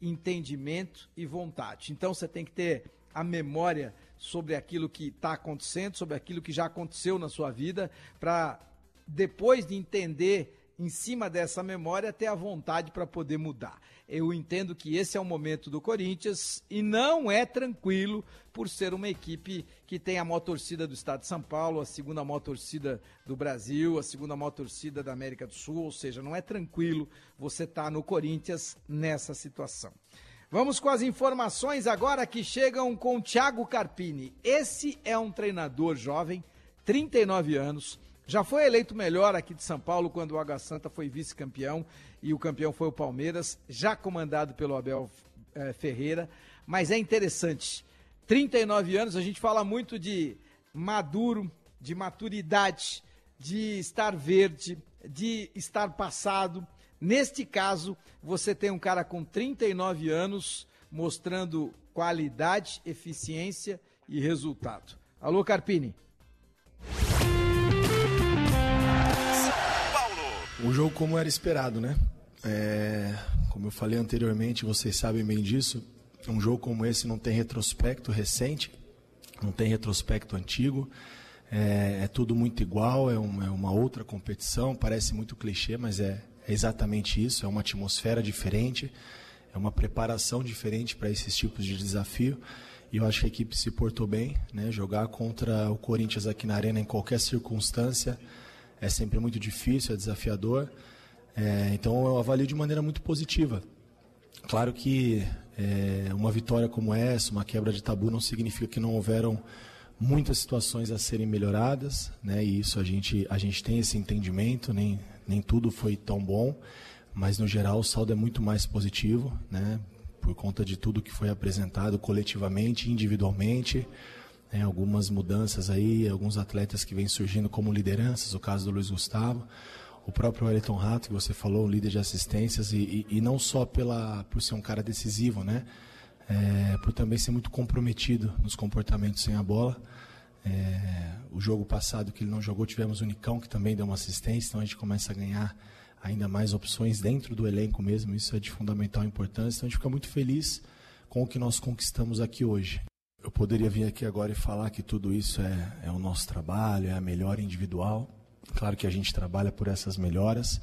entendimento e vontade. Então você tem que ter a memória sobre aquilo que está acontecendo, sobre aquilo que já aconteceu na sua vida, para depois de entender em cima dessa memória, ter a vontade para poder mudar. Eu entendo que esse é o momento do Corinthians e não é tranquilo por ser uma equipe que tem a maior torcida do estado de São Paulo, a segunda maior torcida do Brasil, a segunda maior torcida da América do Sul, ou seja, não é tranquilo você estar tá no Corinthians nessa situação. Vamos com as informações agora que chegam com Thiago Carpini. Esse é um treinador jovem, 39 anos, já foi eleito melhor aqui de São Paulo quando o Água Santa foi vice-campeão e o campeão foi o Palmeiras, já comandado pelo Abel eh, Ferreira. Mas é interessante, 39 anos, a gente fala muito de maduro, de maturidade, de estar verde, de estar passado. Neste caso, você tem um cara com 39 anos mostrando qualidade, eficiência e resultado. Alô, Carpini. Um jogo como era esperado, né? É, como eu falei anteriormente, vocês sabem bem disso. Um jogo como esse não tem retrospecto recente, não tem retrospecto antigo. É, é tudo muito igual, é uma, é uma, outra competição. Parece muito clichê, mas é, é exatamente isso. É uma atmosfera diferente, é uma preparação diferente para esses tipos de desafio. E eu acho que a equipe se portou bem, né? Jogar contra o Corinthians aqui na arena em qualquer circunstância é sempre muito difícil, é desafiador. É, então eu avalio de maneira muito positiva. Claro que é, uma vitória como essa, uma quebra de tabu, não significa que não houveram muitas situações a serem melhoradas, né? E isso a gente a gente tem esse entendimento, nem nem tudo foi tão bom, mas no geral o saldo é muito mais positivo, né? Por conta de tudo que foi apresentado coletivamente, individualmente né, algumas mudanças aí, alguns atletas que vêm surgindo como lideranças, o caso do Luiz Gustavo, o próprio Wellington Rato, que você falou, líder de assistências, e, e, e, não só pela, por ser um cara decisivo, né, é, por também ser muito comprometido nos comportamentos sem a bola. É, o jogo passado que ele não jogou, tivemos o Nicão, que também deu uma assistência, então a gente começa a ganhar ainda mais opções dentro do elenco mesmo, isso é de fundamental importância, então a gente fica muito feliz com o que nós conquistamos aqui hoje. Eu poderia vir aqui agora e falar que tudo isso é, é o nosso trabalho, é a melhora individual. Claro que a gente trabalha por essas melhoras,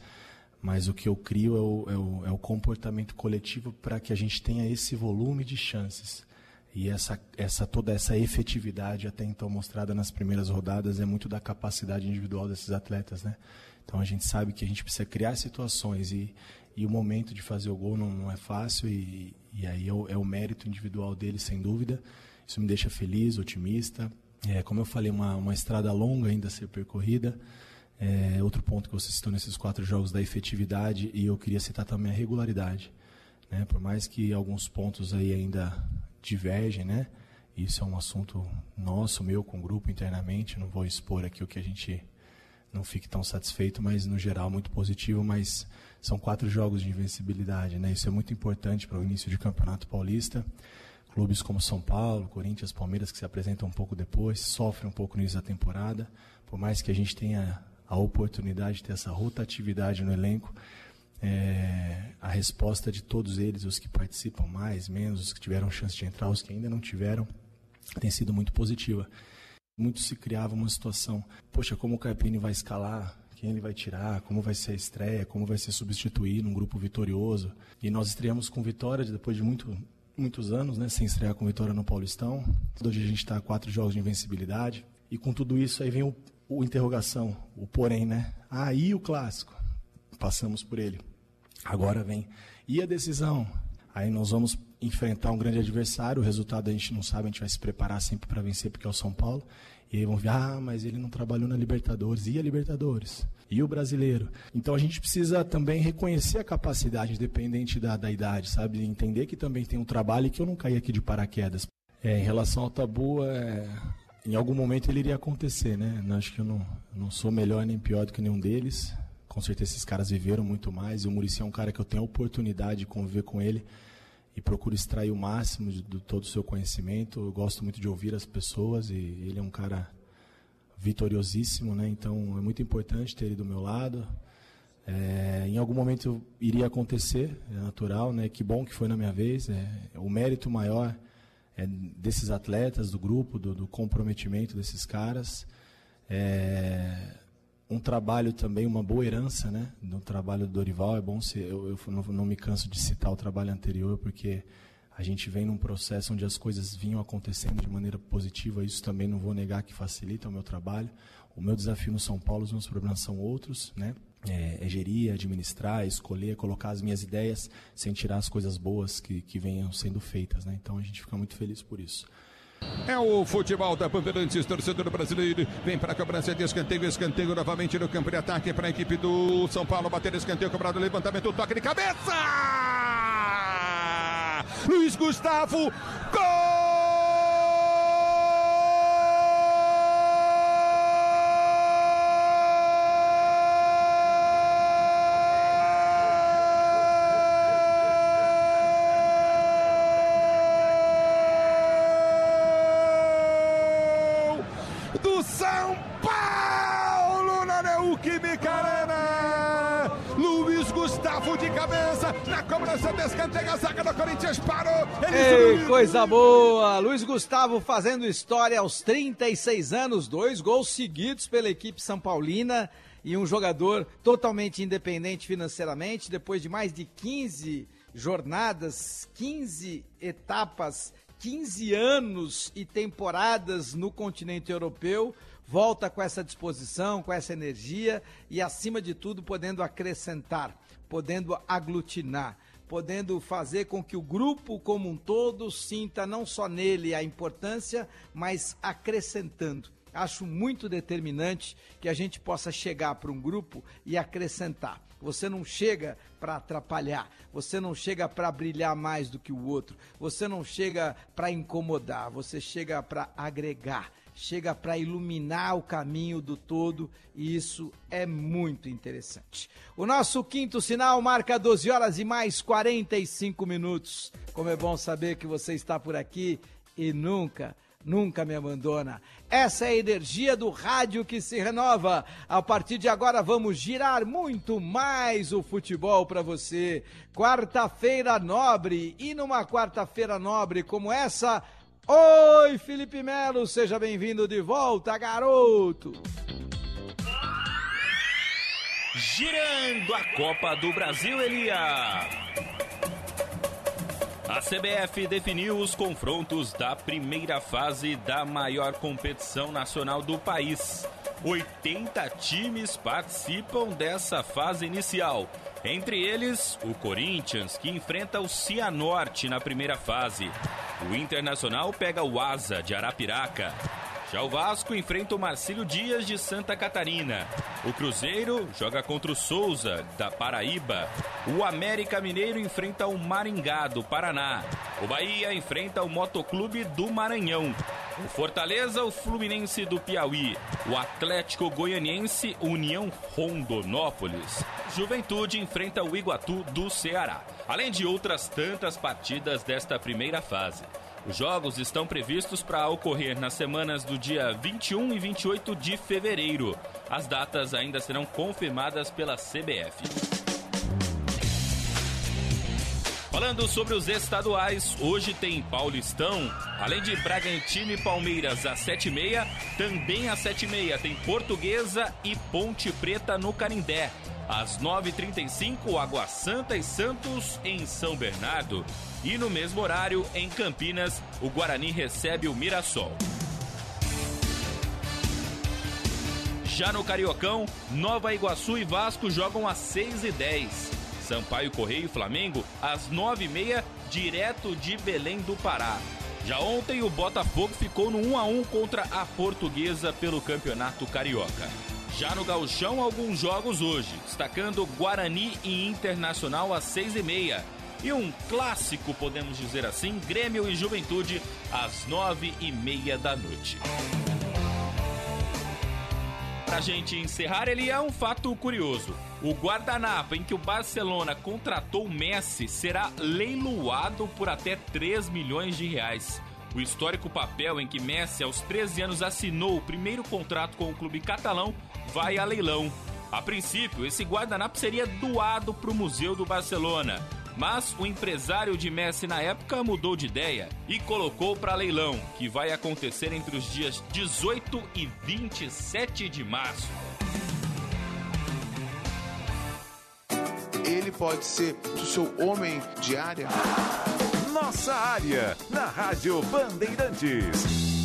mas o que eu crio é o, é o, é o comportamento coletivo para que a gente tenha esse volume de chances. E essa, essa toda essa efetividade até então mostrada nas primeiras rodadas é muito da capacidade individual desses atletas, né? Então a gente sabe que a gente precisa criar situações e, e o momento de fazer o gol não, não é fácil e, e aí é o, é o mérito individual deles, sem dúvida. Isso me deixa feliz, otimista. É, como eu falei, uma, uma estrada longa ainda a ser percorrida. É, outro ponto que você citou nesses quatro jogos da efetividade e eu queria citar também a regularidade. Né? Por mais que alguns pontos aí ainda divergem, né? Isso é um assunto nosso, meu, com o grupo internamente. Não vou expor aqui o que a gente não fique tão satisfeito, mas no geral muito positivo. Mas são quatro jogos de invencibilidade, né? Isso é muito importante para o início de campeonato paulista. Clubes como São Paulo, Corinthians, Palmeiras, que se apresentam um pouco depois, sofrem um pouco no início da temporada. Por mais que a gente tenha a oportunidade de ter essa rotatividade no elenco, é, a resposta de todos eles, os que participam mais, menos, os que tiveram chance de entrar, os que ainda não tiveram, tem sido muito positiva. Muito se criava uma situação, poxa, como o Carpini vai escalar, quem ele vai tirar, como vai ser a estreia, como vai ser substituir num grupo vitorioso. E nós estreamos com vitória depois de muito, muitos anos, né, sem estrear com vitória no Paulistão. Hoje a gente está a quatro jogos de invencibilidade. E com tudo isso aí vem o, o interrogação, o porém, né? Aí ah, o clássico. Passamos por ele. Agora vem. E a decisão? Aí nós vamos enfrentar um grande adversário, o resultado a gente não sabe, a gente vai se preparar sempre para vencer, porque é o São Paulo. E aí vão ver, ah, mas ele não trabalhou na Libertadores. E a Libertadores? E o brasileiro? Então a gente precisa também reconhecer a capacidade, independente da, da idade, sabe? Entender que também tem um trabalho e que eu não caí aqui de paraquedas. É, em relação ao tabu, é, em algum momento ele iria acontecer, né? Eu acho que eu não, não sou melhor nem pior do que nenhum deles. Com certeza esses caras viveram muito mais. E o Murici é um cara que eu tenho a oportunidade de conviver com ele e procuro extrair o máximo de, de, todo o seu conhecimento. Eu gosto muito de ouvir as pessoas e ele é um cara vitoriosíssimo, né? Então é muito importante ter ele do meu lado. É, em algum momento iria acontecer, é natural, né? Que bom que foi na minha vez. É, o mérito maior é desses atletas, do grupo, do, do comprometimento desses caras. É, um trabalho também, uma boa herança, né? Do trabalho do Dorival. É bom ser, eu, eu não, não, me canso de citar o trabalho anterior, porque a gente vem num processo onde as coisas vinham acontecendo de maneira positiva. Isso também não vou negar que facilita o meu trabalho. O meu desafio no São Paulo, os meus problemas são outros, né? É, é gerir, administrar, escolher, colocar as minhas ideias sem tirar as coisas boas que, que venham sendo feitas, né? Então a gente fica muito feliz por isso. É o futebol da Bandeirantes, torcedor brasileiro. Vem para a cobrança de escanteio, escanteio novamente no campo de ataque para a equipe do São Paulo. Bater escanteio, cobrado levantamento, toque de cabeça! Luiz Gustavo, gol! cobrança de escanteio, a zaga do Corinthians parou. Ei, coisa boa! Luiz Gustavo fazendo história aos 36 anos, dois gols seguidos pela equipe São Paulina e um jogador totalmente independente financeiramente, depois de mais de 15 jornadas, 15 etapas, 15 anos e temporadas no continente europeu volta com essa disposição, com essa energia e, acima de tudo, podendo acrescentar, podendo aglutinar podendo fazer com que o grupo como um todo sinta não só nele a importância, mas acrescentando. Acho muito determinante que a gente possa chegar para um grupo e acrescentar. Você não chega para atrapalhar, você não chega para brilhar mais do que o outro, você não chega para incomodar, você chega para agregar chega para iluminar o caminho do todo e isso é muito interessante. O nosso quinto sinal marca 12 horas e mais 45 minutos. Como é bom saber que você está por aqui e nunca nunca me abandona. Essa é a energia do rádio que se renova. A partir de agora vamos girar muito mais o futebol para você. Quarta-feira nobre e numa quarta-feira nobre como essa, Oi, Felipe Melo, seja bem-vindo de volta, garoto. Girando a Copa do Brasil, Elia. A CBF definiu os confrontos da primeira fase da maior competição nacional do país. 80 times participam dessa fase inicial. Entre eles, o Corinthians, que enfrenta o Cianorte na primeira fase. O Internacional pega o Asa de Arapiraca. Já o Vasco enfrenta o Marcílio Dias de Santa Catarina. O Cruzeiro joga contra o Souza, da Paraíba. O América Mineiro enfrenta o Maringá, do Paraná. O Bahia enfrenta o Motoclube do Maranhão. O Fortaleza, o Fluminense do Piauí. O Atlético Goianiense, União Rondonópolis. Juventude enfrenta o Iguatu do Ceará. Além de outras tantas partidas desta primeira fase. Os jogos estão previstos para ocorrer nas semanas do dia 21 e 28 de fevereiro. As datas ainda serão confirmadas pela CBF. Falando sobre os estaduais, hoje tem Paulistão, além de Bragantino e Palmeiras às 7h30, também às 7h30 tem Portuguesa e Ponte Preta no Canindé. Às 9h35, Água Santa e Santos em São Bernardo. E no mesmo horário, em Campinas, o Guarani recebe o Mirassol. Já no Cariocão, Nova Iguaçu e Vasco jogam às 6h10. Sampaio Correio e Flamengo às 9h30, direto de Belém do Pará. Já ontem, o Botafogo ficou no 1 a 1 contra a Portuguesa pelo Campeonato Carioca. Já no Gauchão, alguns jogos hoje, destacando Guarani e Internacional às 6h30. E um clássico, podemos dizer assim, Grêmio e Juventude às 9h30 da noite. Pra gente encerrar, ele é um fato curioso. O guardanapo em que o Barcelona contratou Messi será leiloado por até 3 milhões de reais. O histórico papel em que Messi, aos 13 anos, assinou o primeiro contrato com o clube catalão vai a leilão. A princípio, esse guardanapo seria doado para o Museu do Barcelona. Mas o empresário de Messi na época mudou de ideia e colocou para leilão, que vai acontecer entre os dias 18 e 27 de março. Ele pode ser o seu homem de área. Nossa área, na Rádio Bandeirantes.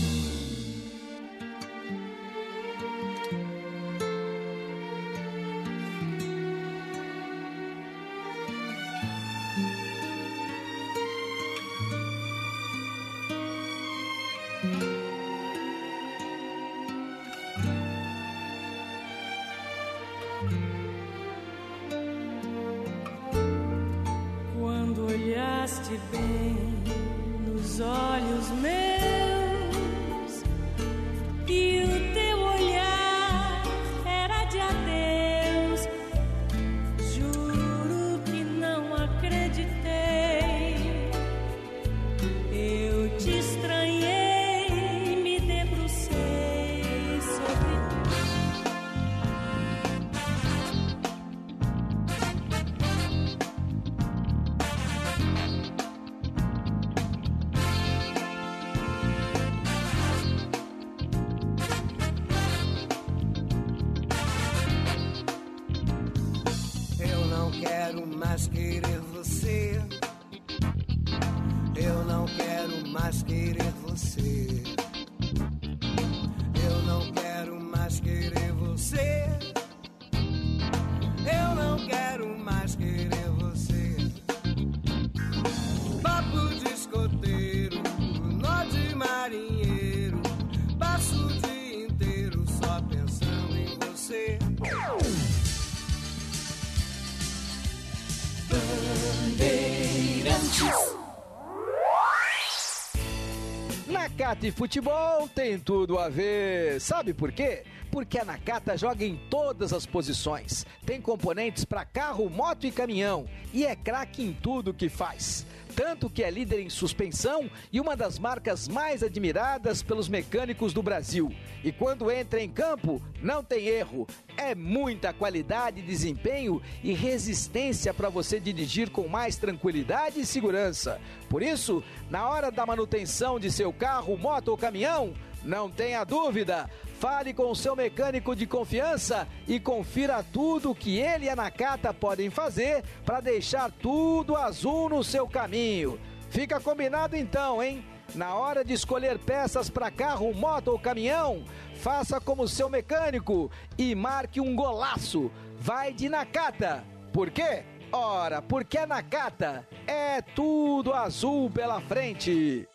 Nakata e futebol tem tudo a ver. Sabe por quê? Porque a Nakata joga em todas as posições. Tem componentes para carro, moto e caminhão. E é craque em tudo que faz. Tanto que é líder em suspensão e uma das marcas mais admiradas pelos mecânicos do Brasil. E quando entra em campo, não tem erro. É muita qualidade, desempenho e resistência para você dirigir com mais tranquilidade e segurança. Por isso, na hora da manutenção de seu carro, moto ou caminhão, não tenha dúvida. Fale com o seu mecânico de confiança e confira tudo que ele e a Nakata podem fazer para deixar tudo azul no seu caminho. Fica combinado então, hein? Na hora de escolher peças para carro, moto ou caminhão, faça como seu mecânico e marque um golaço. Vai de Nakata. Por quê? Ora, porque a Nakata é tudo azul pela frente.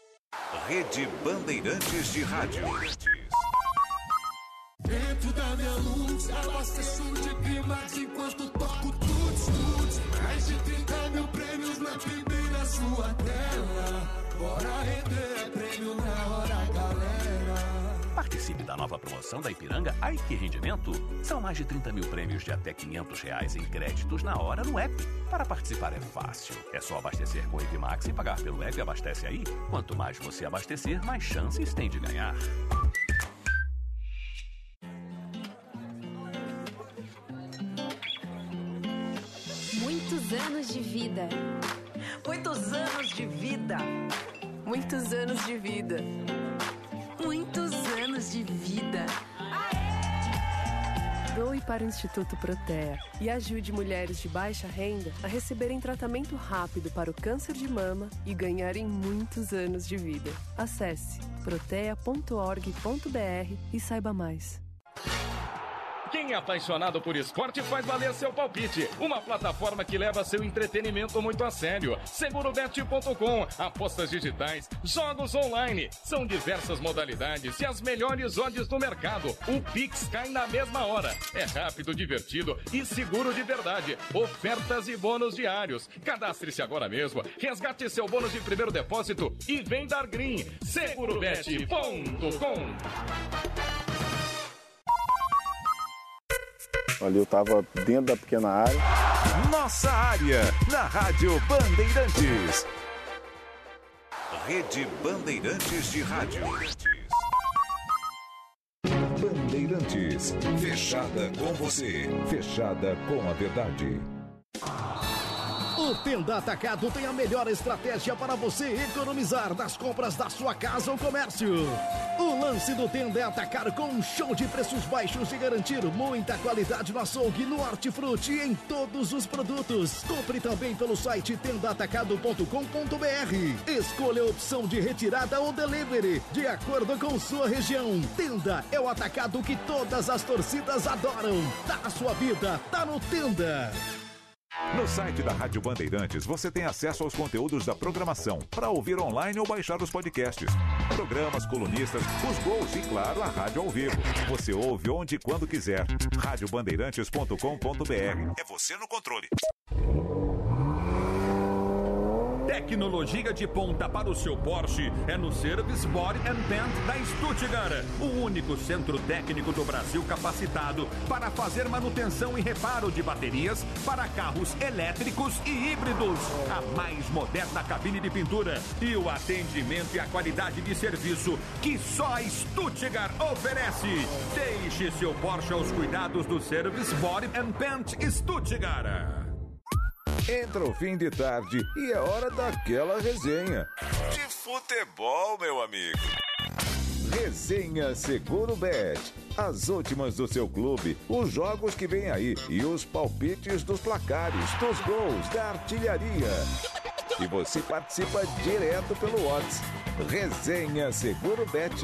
Rede Bandeirantes de Rádio. Perto da minha luz. Abasteço de climax enquanto toco tudo, tudo. Mais de 30 mil prêmios na na sua tela. Bora render prêmio na hora, galera. Participe da nova promoção da Ipiranga Ai Que Rendimento. São mais de 30 mil prêmios de até 500 reais em créditos na hora no app. Para participar é fácil. É só abastecer com o Ipimax e pagar pelo app Abastece Aí. Quanto mais você abastecer, mais chances tem de ganhar. Muitos anos de vida. Muitos anos de vida. Muitos anos de vida. Muitos anos de vida. Doe para o Instituto Protea e ajude mulheres de baixa renda a receberem tratamento rápido para o câncer de mama e ganharem muitos anos de vida. Acesse protea.org.br e saiba mais. Quem é apaixonado por esporte faz valer seu palpite. Uma plataforma que leva seu entretenimento muito a sério. Segurobet.com. Apostas digitais, jogos online. São diversas modalidades e as melhores odds do mercado. O Pix cai na mesma hora. É rápido, divertido e seguro de verdade. Ofertas e bônus diários. Cadastre-se agora mesmo. Resgate seu bônus de primeiro depósito e vem dar green. Segurobet.com. Ali eu tava dentro da pequena área. Nossa área, na Rádio Bandeirantes. Rede Bandeirantes de Rádio. Bandeirantes, fechada com você, fechada com a verdade. Tenda Atacado tem a melhor estratégia para você economizar nas compras da sua casa ou comércio. O lance do Tenda é atacar com um show de preços baixos e garantir muita qualidade no açougue, no hortifruti e em todos os produtos. Compre também pelo site tendaatacado.com.br. Escolha a opção de retirada ou delivery, de acordo com sua região. Tenda é o atacado que todas as torcidas adoram. Tá na sua vida, tá no Tenda. No site da Rádio Bandeirantes você tem acesso aos conteúdos da programação para ouvir online ou baixar os podcasts. Programas, colunistas, os gols e, claro, a rádio ao vivo. Você ouve onde e quando quiser. Radiobandeirantes.com.br. É você no controle. Tecnologia de ponta para o seu Porsche é no Service Body and Paint da Stuttgart. O único centro técnico do Brasil capacitado para fazer manutenção e reparo de baterias para carros elétricos e híbridos. A mais moderna cabine de pintura e o atendimento e a qualidade de serviço que só Stuttgart oferece. Deixe seu Porsche aos cuidados do Service Body and Paint Stuttgart. Entra o fim de tarde e é hora daquela resenha. De futebol, meu amigo. Resenha Seguro Bet. As últimas do seu clube, os jogos que vem aí e os palpites dos placares, dos gols, da artilharia. E você participa direto pelo WhatsApp. Resenha Seguro Bet.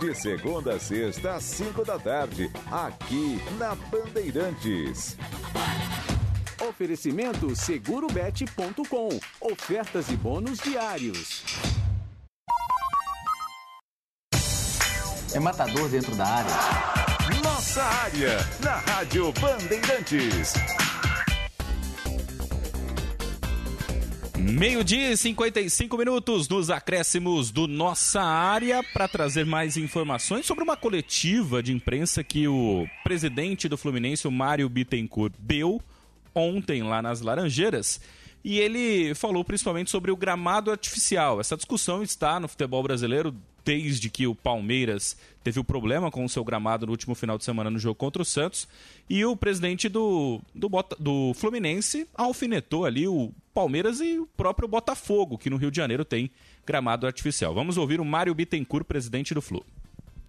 De segunda a sexta às 5 da tarde, aqui na Bandeirantes. Oferecimento segurobet.com. Ofertas e bônus diários. É matador dentro da área. Nossa área, na Rádio Bandeirantes. Meio-dia e 55 minutos nos acréscimos do Nossa Área para trazer mais informações sobre uma coletiva de imprensa que o presidente do Fluminense, o Mário Bittencourt, deu ontem lá nas Laranjeiras. E ele falou principalmente sobre o gramado artificial. Essa discussão está no futebol brasileiro desde que o Palmeiras teve o problema com o seu gramado no último final de semana no jogo contra o Santos. E o presidente do, do, do Fluminense alfinetou ali o Palmeiras e o próprio Botafogo, que no Rio de Janeiro tem gramado artificial. Vamos ouvir o Mário Bittencourt, presidente do Flu.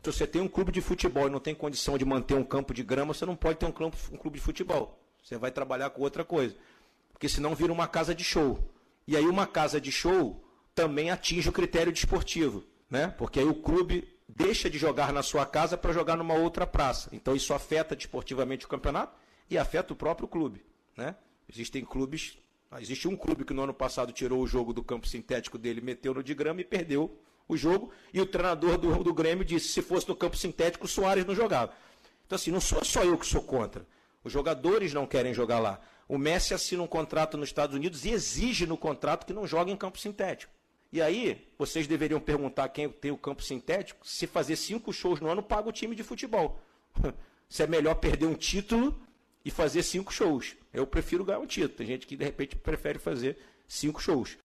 Se você tem um clube de futebol e não tem condição de manter um campo de grama, você não pode ter um clube de futebol. Você vai trabalhar com outra coisa. Porque senão vira uma casa de show. E aí uma casa de show também atinge o critério desportivo, né? Porque aí o clube deixa de jogar na sua casa para jogar numa outra praça. Então isso afeta desportivamente o campeonato e afeta o próprio clube, né? Existem clubes, ah, existe um clube que no ano passado tirou o jogo do campo sintético dele, meteu no de grama e perdeu o jogo. E o treinador do, do Grêmio disse: se fosse no campo sintético, o Soares não jogava. Então, assim, não sou só eu que sou contra. Os jogadores não querem jogar lá. O Messi assina um contrato nos Estados Unidos e exige no contrato que não jogue em campo sintético. E aí, vocês deveriam perguntar quem tem o campo sintético, se fazer cinco shows no ano, paga o time de futebol. se é melhor perder um título e fazer cinco shows. Eu prefiro ganhar um título. Tem gente que, de repente, prefere fazer cinco shows.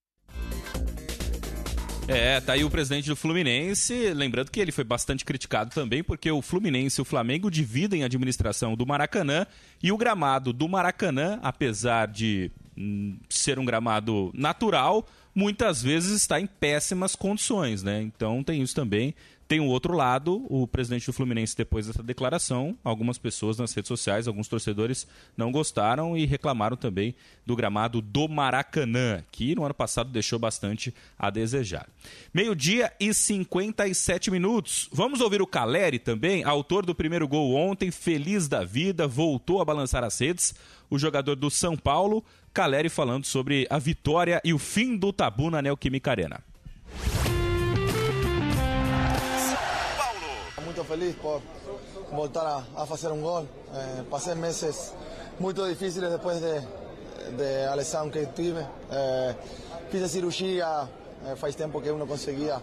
É, tá aí o presidente do Fluminense, lembrando que ele foi bastante criticado também, porque o Fluminense e o Flamengo dividem a administração do Maracanã e o gramado do Maracanã, apesar de hum, ser um gramado natural, muitas vezes está em péssimas condições, né? Então tem isso também. Tem o outro lado, o presidente do Fluminense, depois dessa declaração, algumas pessoas nas redes sociais, alguns torcedores não gostaram e reclamaram também do gramado do Maracanã, que no ano passado deixou bastante a desejar. Meio-dia e 57 minutos. Vamos ouvir o Caleri também, autor do primeiro gol ontem, feliz da vida, voltou a balançar as redes. O jogador do São Paulo, Caleri, falando sobre a vitória e o fim do tabu na Neoquímica Arena. Muito feliz por voltar a, a hacer un gol. Eh, pasé meses muy difíciles después de, de a lesão que tive. Eh, fiz a cirurgia, eh, faz tempo que eu não conseguia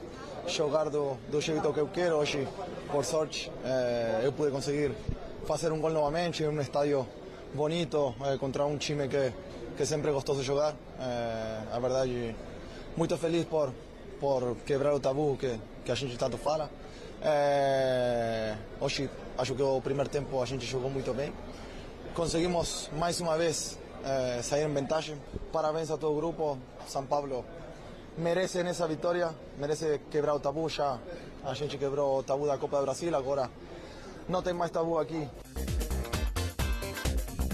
jogar do, do jeito que eu quero. Hoje, por sorte, eh, eu pude conseguir fazer um gol novamente em um estádio bonito eh, contra um time que, que sempre gostou de jogar. Eh, a verdade, muito feliz por, por quebrar o tabu que, que a gente tanto fala. É, hoje acho que o primeiro tempo a gente jogou muito bem. Conseguimos mais uma vez é, sair em vantagem. Parabéns a todo o grupo. São Paulo merece nessa vitória, merece quebrar o tabu. Já a gente quebrou o tabu da Copa do Brasil, agora não tem mais tabu aqui.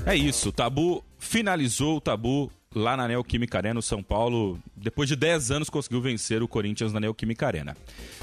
É isso, tabu finalizou o tabu lá na Neoquímica Arena, o São Paulo, depois de 10 anos, conseguiu vencer o Corinthians na Neoquímica Arena.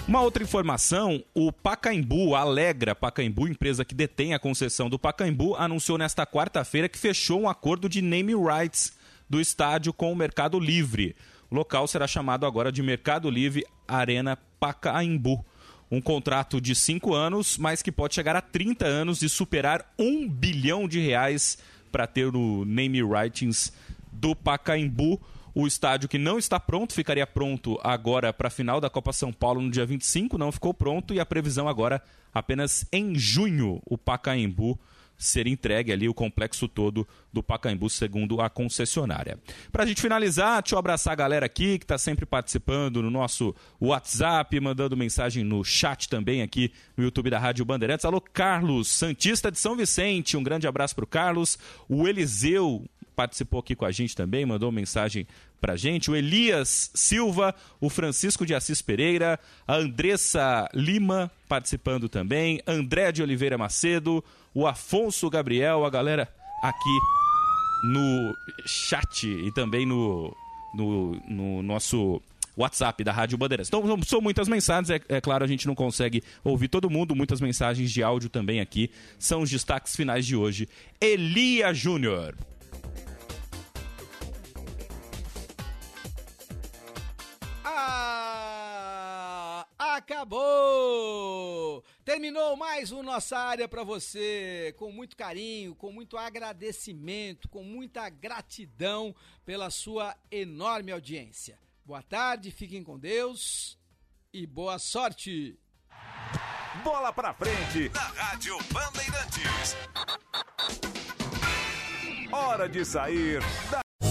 Uma outra informação, o Pacaembu, a Alegra Pacaembu, empresa que detém a concessão do Pacaembu, anunciou nesta quarta-feira que fechou um acordo de name rights do estádio com o Mercado Livre. O local será chamado agora de Mercado Livre Arena Pacaembu. Um contrato de 5 anos, mas que pode chegar a 30 anos e superar 1 bilhão de reais para ter o name rights do Pacaembu. O estádio que não está pronto, ficaria pronto agora para a final da Copa São Paulo no dia 25, não ficou pronto e a previsão agora apenas em junho o Pacaembu ser entregue ali o complexo todo do Pacaembu, segundo a concessionária. Para a gente finalizar, deixa eu abraçar a galera aqui que está sempre participando no nosso WhatsApp, mandando mensagem no chat também aqui no YouTube da Rádio Bandeirantes. Alô, Carlos, Santista de São Vicente, um grande abraço para o Carlos. O Eliseu participou aqui com a gente também, mandou mensagem pra gente, o Elias Silva, o Francisco de Assis Pereira, a Andressa Lima participando também, André de Oliveira Macedo, o Afonso Gabriel, a galera aqui no chat e também no, no, no nosso WhatsApp da Rádio Bandeirantes. Então, são muitas mensagens, é, é, claro, a gente não consegue ouvir todo mundo, muitas mensagens de áudio também aqui. São os destaques finais de hoje. Elia Júnior. Ah, acabou! Terminou mais um Nossa Área para você, com muito carinho, com muito agradecimento, com muita gratidão pela sua enorme audiência. Boa tarde, fiquem com Deus e boa sorte! Bola pra frente na Rádio Bandeirantes. Hora de sair da